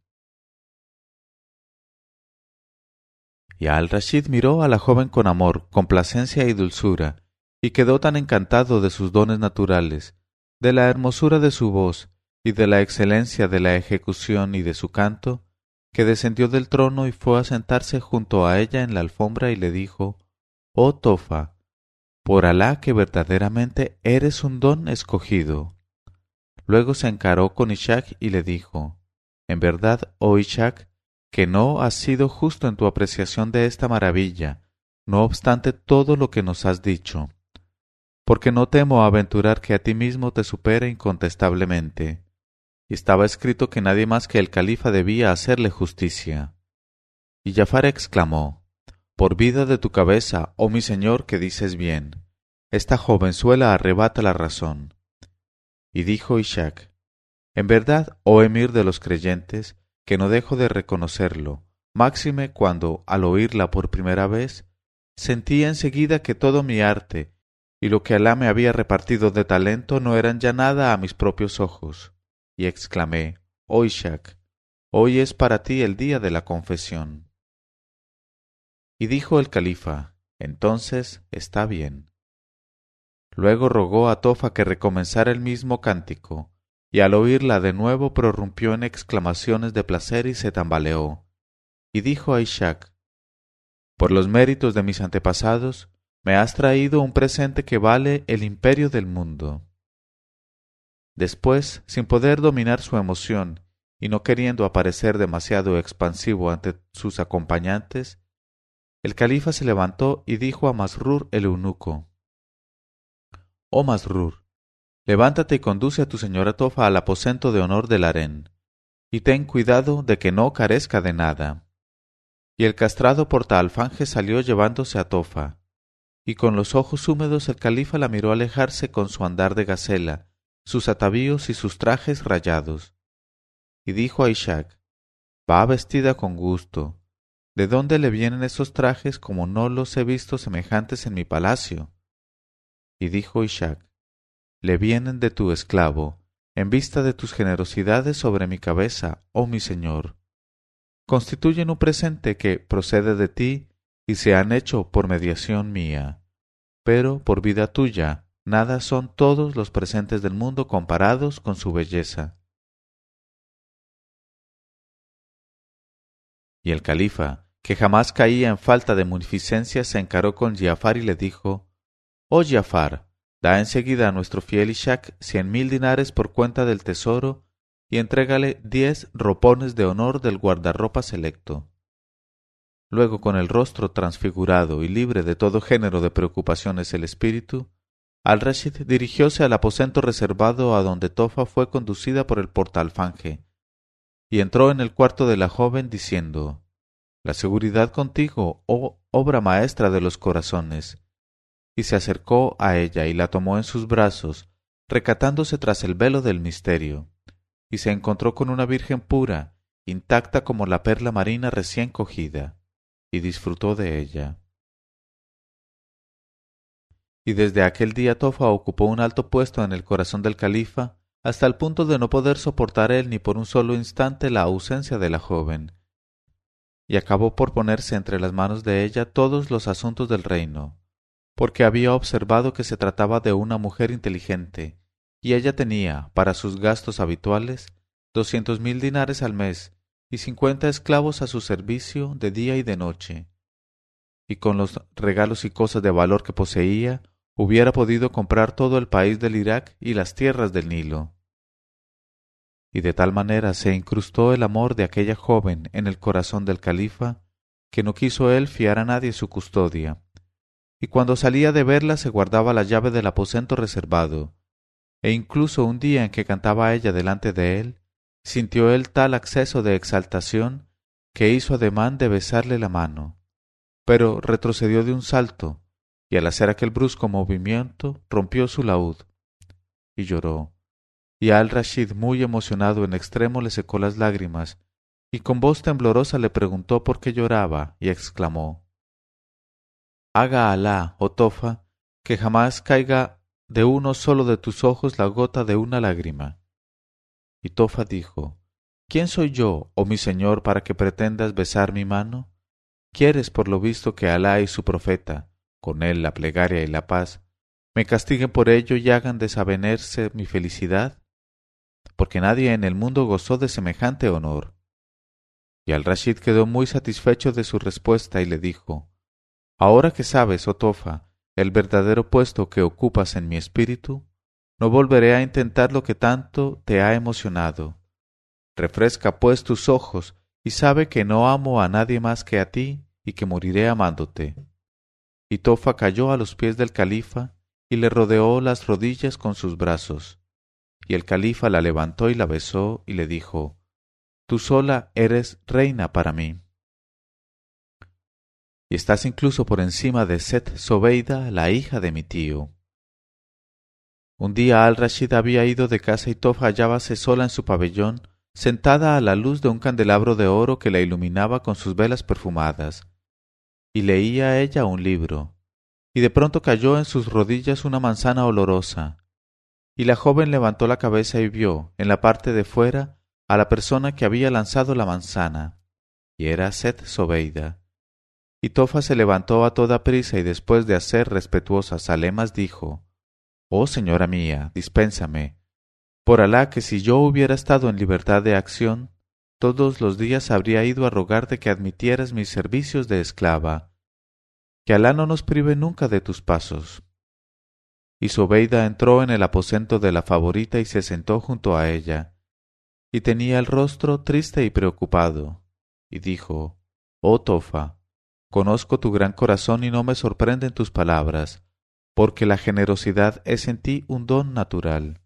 Y al-Rashid miró a la joven con amor, complacencia y dulzura, y quedó tan encantado de sus dones naturales, de la hermosura de su voz y de la excelencia de la ejecución y de su canto, que descendió del trono y fue a sentarse junto a ella en la alfombra y le dijo Oh Tofa, por Alá que verdaderamente eres un don escogido. Luego se encaró con Ishak y le dijo, En verdad, oh Ishak, que no has sido justo en tu apreciación de esta maravilla, no obstante todo lo que nos has dicho, porque no temo aventurar que a ti mismo te supere incontestablemente. Y estaba escrito que nadie más que el califa debía hacerle justicia. Y Jafar exclamó, por vida de tu cabeza, oh mi señor, que dices bien. Esta jovenzuela arrebata la razón. Y dijo Ishak, En verdad, oh emir de los creyentes, que no dejo de reconocerlo, máxime cuando, al oírla por primera vez, sentí enseguida que todo mi arte y lo que Alá me había repartido de talento no eran ya nada a mis propios ojos, y exclamé, Oh Ishak, hoy es para ti el día de la confesión. Y dijo el califa, entonces está bien. Luego rogó a Tofa que recomenzara el mismo cántico, y al oírla de nuevo prorrumpió en exclamaciones de placer y se tambaleó. Y dijo a Ishak, Por los méritos de mis antepasados, me has traído un presente que vale el imperio del mundo. Después, sin poder dominar su emoción y no queriendo aparecer demasiado expansivo ante sus acompañantes, el califa se levantó y dijo a Masrur el eunuco Oh Masrur, levántate y conduce a tu señora Tofa al aposento de honor del harén, y ten cuidado de que no carezca de nada. Y el castrado portaalfanje salió llevándose a Tofa, y con los ojos húmedos el califa la miró alejarse con su andar de gacela, sus atavíos y sus trajes rayados. Y dijo a Ishak, Va vestida con gusto. ¿De dónde le vienen esos trajes como no los he visto semejantes en mi palacio? Y dijo Ishak, Le vienen de tu esclavo, en vista de tus generosidades sobre mi cabeza, oh mi señor constituyen un presente que procede de ti y se han hecho por mediación mía. Pero por vida tuya, nada son todos los presentes del mundo comparados con su belleza. Y el califa, que jamás caía en falta de munificencia, se encaró con Giafar y le dijo, Oh Giafar, da enseguida a nuestro fiel Ishak cien mil dinares por cuenta del tesoro y entrégale diez ropones de honor del guardarropa selecto. Luego, con el rostro transfigurado y libre de todo género de preocupaciones el espíritu, al-Rashid dirigióse al aposento reservado a donde Tofa fue conducida por el portalfanje, y entró en el cuarto de la joven diciendo La seguridad contigo, oh obra maestra de los corazones. Y se acercó a ella y la tomó en sus brazos, recatándose tras el velo del misterio y se encontró con una virgen pura, intacta como la perla marina recién cogida, y disfrutó de ella. Y desde aquel día Tofa ocupó un alto puesto en el corazón del califa, hasta el punto de no poder soportar él ni por un solo instante la ausencia de la joven, y acabó por ponerse entre las manos de ella todos los asuntos del reino, porque había observado que se trataba de una mujer inteligente, y ella tenía, para sus gastos habituales, doscientos mil dinares al mes y cincuenta esclavos a su servicio de día y de noche. Y con los regalos y cosas de valor que poseía, hubiera podido comprar todo el país del Irak y las tierras del Nilo. Y de tal manera se incrustó el amor de aquella joven en el corazón del califa, que no quiso él fiar a nadie su custodia, y cuando salía de verla se guardaba la llave del aposento reservado, e incluso un día en que cantaba ella delante de él, sintió él tal acceso de exaltación que hizo ademán de besarle la mano, pero retrocedió de un salto, y al hacer aquel brusco movimiento rompió su laúd, y lloró. Y al Rashid, muy emocionado en extremo, le secó las lágrimas, y con voz temblorosa le preguntó por qué lloraba, y exclamó Haga Alá, oh Tofa, que jamás caiga de uno solo de tus ojos la gota de una lágrima. Y Tofa dijo, ¿Quién soy yo, oh mi señor, para que pretendas besar mi mano? ¿Quieres por lo visto que Alá y su profeta, con él la plegaria y la paz, me castiguen por ello y hagan desavenerse mi felicidad? Porque nadie en el mundo gozó de semejante honor. Y al Rashid quedó muy satisfecho de su respuesta y le dijo, Ahora que sabes, oh Tofa, el verdadero puesto que ocupas en mi espíritu, no volveré a intentar lo que tanto te ha emocionado. Refresca pues tus ojos y sabe que no amo a nadie más que a ti y que moriré amándote. Y Tofa cayó a los pies del califa y le rodeó las rodillas con sus brazos. Y el califa la levantó y la besó y le dijo, Tú sola eres reina para mí y estás incluso por encima de Set Sobeida, la hija de mi tío. Un día al-Rashid había ido de casa y Tofa hallábase sola en su pabellón, sentada a la luz de un candelabro de oro que la iluminaba con sus velas perfumadas, y leía ella un libro, y de pronto cayó en sus rodillas una manzana olorosa, y la joven levantó la cabeza y vio, en la parte de fuera, a la persona que había lanzado la manzana, y era Set Sobeida. Y Tofa se levantó a toda prisa y después de hacer respetuosas alemas dijo Oh señora mía, dispénsame. Por Alá que si yo hubiera estado en libertad de acción, todos los días habría ido a rogarte que admitieras mis servicios de esclava. que Alá no nos prive nunca de tus pasos. Y Sobeida entró en el aposento de la favorita y se sentó junto a ella, y tenía el rostro triste y preocupado, y dijo, Oh Tofa, conozco tu gran corazón y no me sorprenden tus palabras, porque la generosidad es en ti un don natural.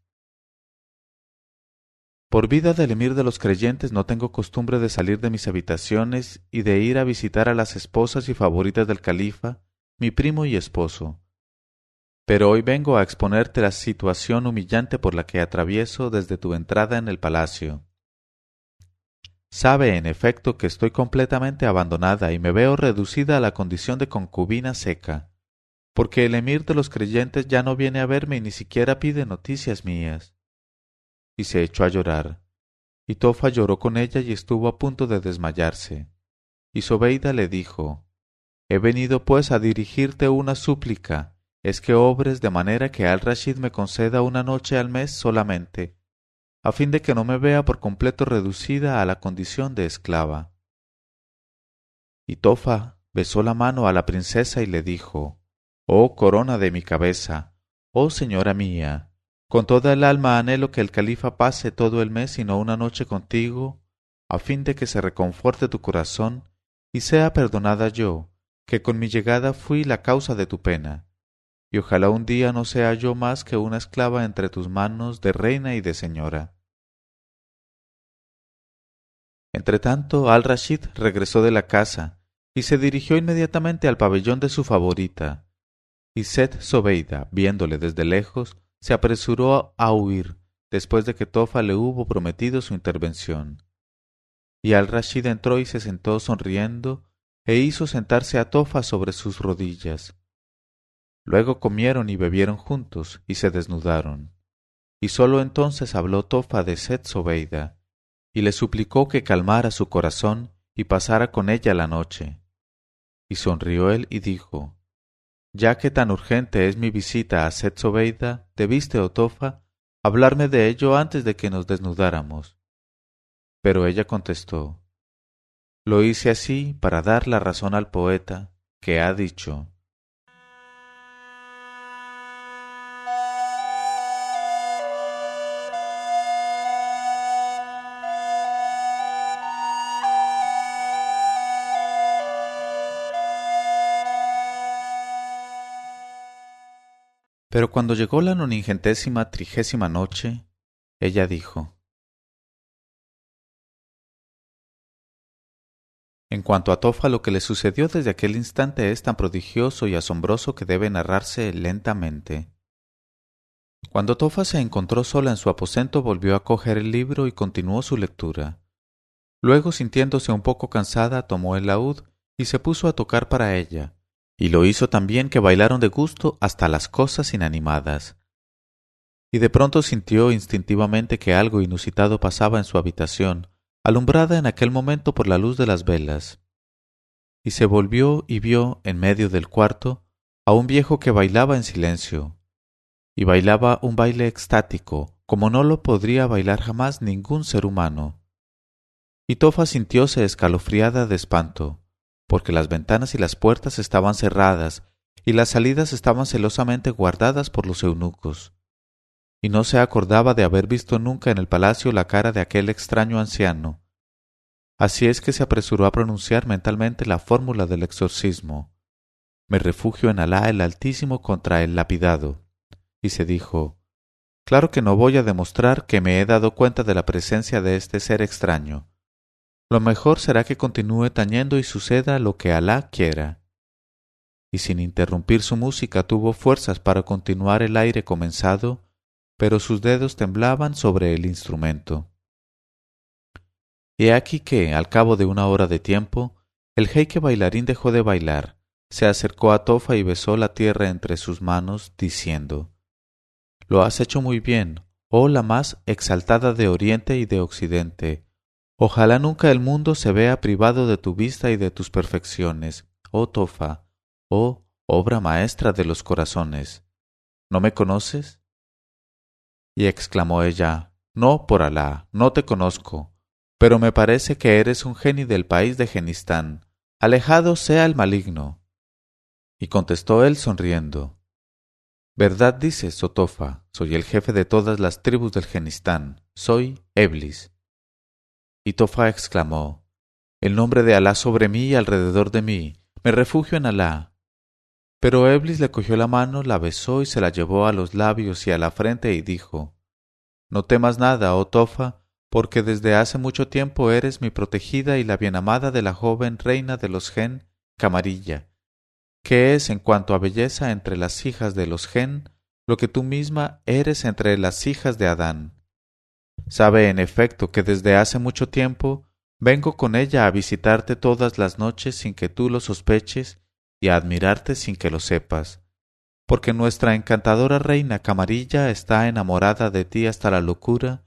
Por vida del emir de los creyentes no tengo costumbre de salir de mis habitaciones y de ir a visitar a las esposas y favoritas del califa, mi primo y esposo. Pero hoy vengo a exponerte la situación humillante por la que atravieso desde tu entrada en el palacio. Sabe, en efecto, que estoy completamente abandonada y me veo reducida a la condición de concubina seca, porque el emir de los creyentes ya no viene a verme y ni siquiera pide noticias mías y se echó a llorar. Y Tofa lloró con ella y estuvo a punto de desmayarse. Y Sobeida le dijo, He venido pues a dirigirte una súplica, es que obres de manera que Al-Rashid me conceda una noche al mes solamente, a fin de que no me vea por completo reducida a la condición de esclava. Y Tofa besó la mano a la princesa y le dijo, Oh corona de mi cabeza, oh señora mía, con toda el alma anhelo que el califa pase todo el mes y no una noche contigo, a fin de que se reconforte tu corazón y sea perdonada yo, que con mi llegada fui la causa de tu pena. Y ojalá un día no sea yo más que una esclava entre tus manos de reina y de señora. Entretanto, Al-Rashid regresó de la casa y se dirigió inmediatamente al pabellón de su favorita. Y Seth Sobeida, viéndole desde lejos, se apresuró a huir después de que Tofa le hubo prometido su intervención. Y al-Rashid entró y se sentó sonriendo e hizo sentarse a Tofa sobre sus rodillas. Luego comieron y bebieron juntos y se desnudaron. Y sólo entonces habló Tofa de Seth Sobeida y le suplicó que calmara su corazón y pasara con ella la noche. Y sonrió él y dijo ya que tan urgente es mi visita a Setzobeida, debiste, Otofa, hablarme de ello antes de que nos desnudáramos. Pero ella contestó, Lo hice así para dar la razón al poeta, que ha dicho, Pero cuando llegó la noningentésima trigésima noche, ella dijo, En cuanto a Tofa, lo que le sucedió desde aquel instante es tan prodigioso y asombroso que debe narrarse lentamente. Cuando Tofa se encontró sola en su aposento, volvió a coger el libro y continuó su lectura. Luego, sintiéndose un poco cansada, tomó el laúd y se puso a tocar para ella, y lo hizo también que bailaron de gusto hasta las cosas inanimadas. Y de pronto sintió instintivamente que algo inusitado pasaba en su habitación, alumbrada en aquel momento por la luz de las velas. Y se volvió y vio en medio del cuarto a un viejo que bailaba en silencio, y bailaba un baile extático, como no lo podría bailar jamás ningún ser humano. Y Tofa sintióse escalofriada de espanto porque las ventanas y las puertas estaban cerradas y las salidas estaban celosamente guardadas por los eunucos. Y no se acordaba de haber visto nunca en el palacio la cara de aquel extraño anciano. Así es que se apresuró a pronunciar mentalmente la fórmula del exorcismo. Me refugio en Alá el Altísimo contra el lapidado. Y se dijo, Claro que no voy a demostrar que me he dado cuenta de la presencia de este ser extraño lo mejor será que continúe tañendo y suceda lo que Alá quiera. Y sin interrumpir su música tuvo fuerzas para continuar el aire comenzado, pero sus dedos temblaban sobre el instrumento. He aquí que, al cabo de una hora de tiempo, el jeique bailarín dejó de bailar, se acercó a Tofa y besó la tierra entre sus manos, diciendo Lo has hecho muy bien, oh la más exaltada de Oriente y de Occidente, Ojalá nunca el mundo se vea privado de tu vista y de tus perfecciones, oh Tofa, oh obra maestra de los corazones. ¿No me conoces? Y exclamó ella, No, por Alá, no te conozco, pero me parece que eres un geni del país de Genistán. Alejado sea el maligno. Y contestó él sonriendo, Verdad dices, Sotofa, soy el jefe de todas las tribus del Genistán, soy Eblis. Y Tofa exclamó, El nombre de Alá sobre mí y alrededor de mí, me refugio en Alá. Pero Eblis le cogió la mano, la besó y se la llevó a los labios y a la frente y dijo, No temas nada, oh Tofa, porque desde hace mucho tiempo eres mi protegida y la bienamada de la joven reina de los Gen, Camarilla, que es en cuanto a belleza entre las hijas de los Gen, lo que tú misma eres entre las hijas de Adán. Sabe en efecto que desde hace mucho tiempo vengo con ella a visitarte todas las noches sin que tú lo sospeches y a admirarte sin que lo sepas, porque nuestra encantadora reina Camarilla está enamorada de ti hasta la locura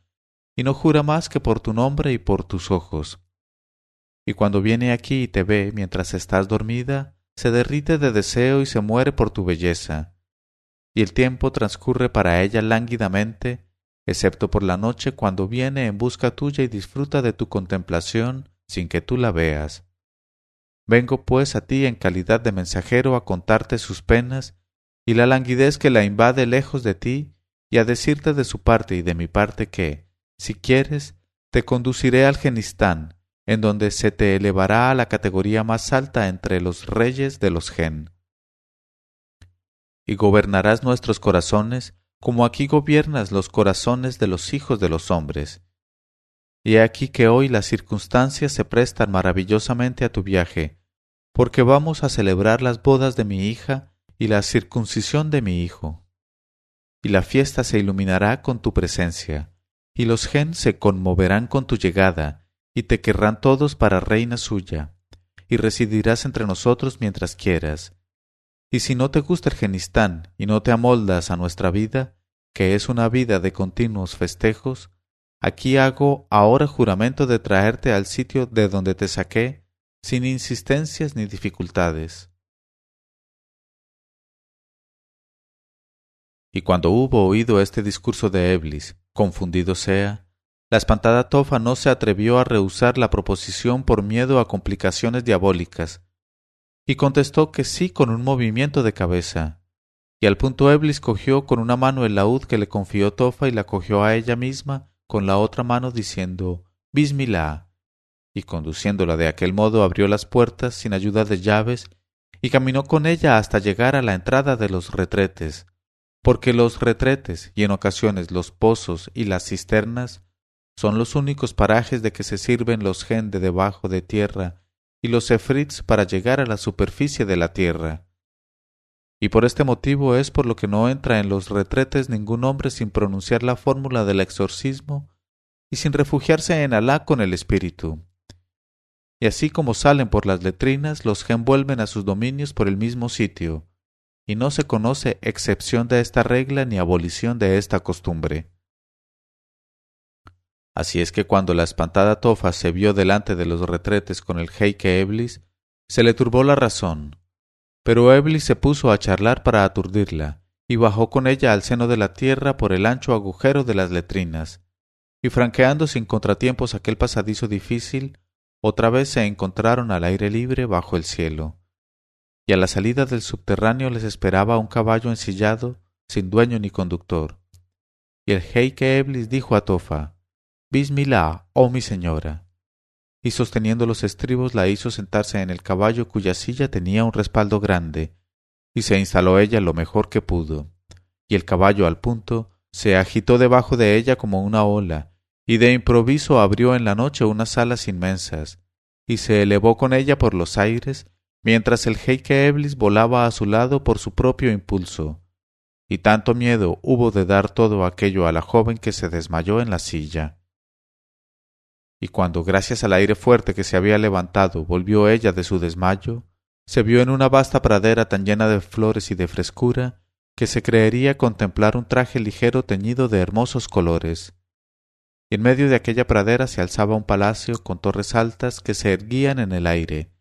y no jura más que por tu nombre y por tus ojos. Y cuando viene aquí y te ve mientras estás dormida, se derrite de deseo y se muere por tu belleza. Y el tiempo transcurre para ella lánguidamente, excepto por la noche cuando viene en busca tuya y disfruta de tu contemplación sin que tú la veas. Vengo pues a ti en calidad de mensajero a contarte sus penas y la languidez que la invade lejos de ti, y a decirte de su parte y de mi parte que, si quieres, te conduciré al Genistán, en donde se te elevará a la categoría más alta entre los reyes de los Gen. Y gobernarás nuestros corazones como aquí gobiernas los corazones de los hijos de los hombres. Y aquí que hoy las circunstancias se prestan maravillosamente a tu viaje, porque vamos a celebrar las bodas de mi hija y la circuncisión de mi hijo. Y la fiesta se iluminará con tu presencia y los gen se conmoverán con tu llegada, y te querrán todos para reina suya, y residirás entre nosotros mientras quieras. Y si no te gusta el genistán y no te amoldas a nuestra vida, que es una vida de continuos festejos, aquí hago ahora juramento de traerte al sitio de donde te saqué, sin insistencias ni dificultades. Y cuando hubo oído este discurso de Eblis, confundido sea, la espantada Tofa no se atrevió a rehusar la proposición por miedo a complicaciones diabólicas, y contestó que sí con un movimiento de cabeza. Y al punto Eblis cogió con una mano el laúd que le confió Tofa y la cogió a ella misma con la otra mano diciendo Bismillah, y conduciéndola de aquel modo abrió las puertas sin ayuda de llaves y caminó con ella hasta llegar a la entrada de los retretes, porque los retretes y en ocasiones los pozos y las cisternas son los únicos parajes de que se sirven los gen de debajo de tierra y los efrits para llegar a la superficie de la tierra. Y por este motivo es por lo que no entra en los retretes ningún hombre sin pronunciar la fórmula del exorcismo y sin refugiarse en Alá con el espíritu. Y así como salen por las letrinas, los gen vuelven a sus dominios por el mismo sitio, y no se conoce excepción de esta regla ni abolición de esta costumbre. Así es que cuando la espantada Tofa se vio delante de los retretes con el jeique Eblis, se le turbó la razón. Pero Eblis se puso a charlar para aturdirla, y bajó con ella al seno de la tierra por el ancho agujero de las letrinas, y franqueando sin contratiempos aquel pasadizo difícil, otra vez se encontraron al aire libre bajo el cielo y a la salida del subterráneo les esperaba un caballo ensillado, sin dueño ni conductor. Y el jeique Eblis dijo a Tofa, Bismillah, oh mi señora. Y sosteniendo los estribos la hizo sentarse en el caballo cuya silla tenía un respaldo grande, y se instaló ella lo mejor que pudo. Y el caballo al punto se agitó debajo de ella como una ola, y de improviso abrió en la noche unas alas inmensas, y se elevó con ella por los aires, mientras el jeique Eblis volaba a su lado por su propio impulso, y tanto miedo hubo de dar todo aquello a la joven que se desmayó en la silla. Y cuando, gracias al aire fuerte que se había levantado, volvió ella de su desmayo, se vio en una vasta pradera tan llena de flores y de frescura que se creería contemplar un traje ligero teñido de hermosos colores. Y en medio de aquella pradera se alzaba un palacio con torres altas que se erguían en el aire,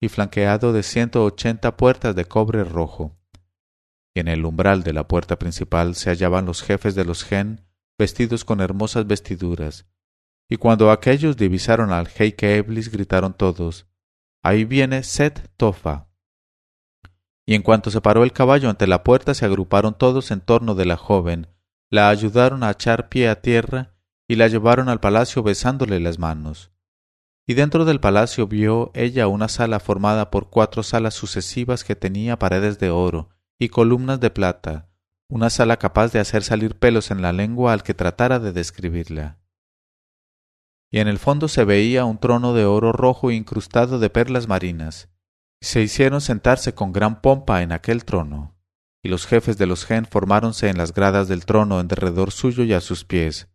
y flanqueado de ciento ochenta puertas de cobre rojo. Y en el umbral de la puerta principal se hallaban los jefes de los gen, vestidos con hermosas vestiduras. Y cuando aquellos divisaron al jeique Eblis, gritaron todos, Ahí viene Set Tofa. y en cuanto se paró el caballo ante la puerta se agruparon todos en torno de la joven, la ayudaron a echar pie a tierra y la llevaron al palacio besándole las manos. Y dentro del palacio vio ella una sala formada por cuatro salas sucesivas que tenía paredes de oro y columnas de plata, una sala capaz de hacer salir pelos en la lengua al que tratara de describirla. Y en el fondo se veía un trono de oro rojo incrustado de perlas marinas, se hicieron sentarse con gran pompa en aquel trono, y los jefes de los gen formáronse en las gradas del trono en derredor suyo y a sus pies,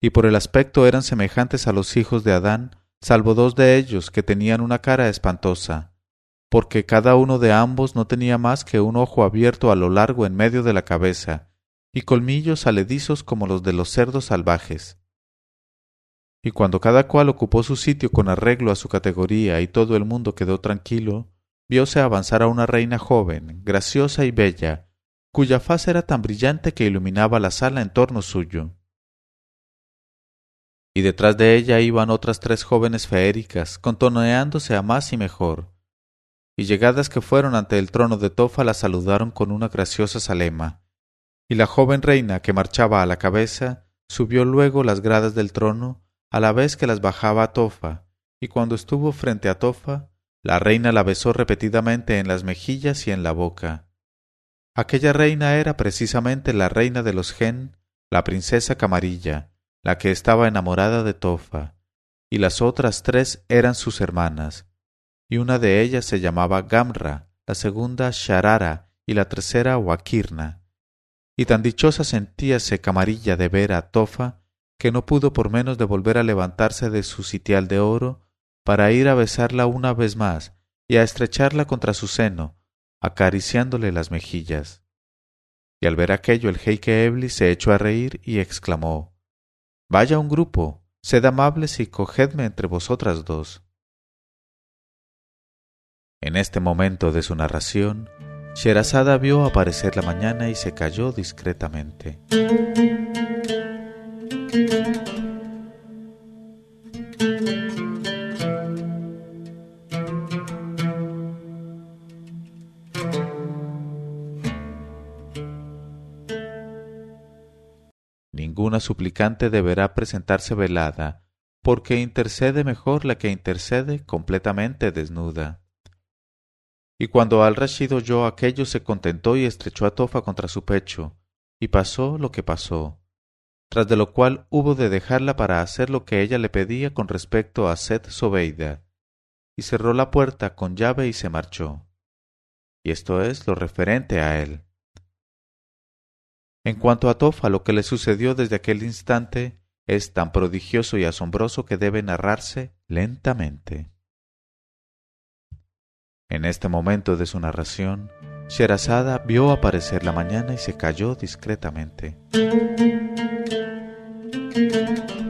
y por el aspecto eran semejantes a los hijos de Adán, salvo dos de ellos que tenían una cara espantosa, porque cada uno de ambos no tenía más que un ojo abierto a lo largo en medio de la cabeza, y colmillos aledizos como los de los cerdos salvajes. Y cuando cada cual ocupó su sitio con arreglo a su categoría y todo el mundo quedó tranquilo, vióse avanzar a una reina joven, graciosa y bella, cuya faz era tan brillante que iluminaba la sala en torno suyo. Y detrás de ella iban otras tres jóvenes feéricas, contoneándose a más y mejor. Y llegadas que fueron ante el trono de Tofa la saludaron con una graciosa salema. Y la joven reina que marchaba a la cabeza subió luego las gradas del trono, a la vez que las bajaba Tofa, y cuando estuvo frente a Tofa, la reina la besó repetidamente en las mejillas y en la boca. Aquella reina era precisamente la reina de los Gen, la princesa Camarilla, la que estaba enamorada de Tofa, y las otras tres eran sus hermanas, y una de ellas se llamaba Gamra, la segunda Sharara y la tercera Wakirna. Y tan dichosa sentíase Camarilla de ver a Tofa que no pudo por menos de volver a levantarse de su sitial de oro para ir a besarla una vez más y a estrecharla contra su seno, acariciándole las mejillas. Y al ver aquello el jeique Ebli se echó a reír y exclamó Vaya un grupo, sed amables y cogedme entre vosotras dos. En este momento de su narración, Sherazada vio aparecer la mañana y se calló discretamente. Ninguna suplicante deberá presentarse velada, porque intercede mejor la que intercede completamente desnuda. Y cuando al Rashid oyó aquello se contentó y estrechó a Tofa contra su pecho, y pasó lo que pasó, tras de lo cual hubo de dejarla para hacer lo que ella le pedía con respecto a Seth Sobeida, y cerró la puerta con llave y se marchó. Y esto es lo referente a él. En cuanto a Tofa, lo que le sucedió desde aquel instante es tan prodigioso y asombroso que debe narrarse lentamente. En este momento de su narración, Sherazada vio aparecer la mañana y se calló discretamente. thank you.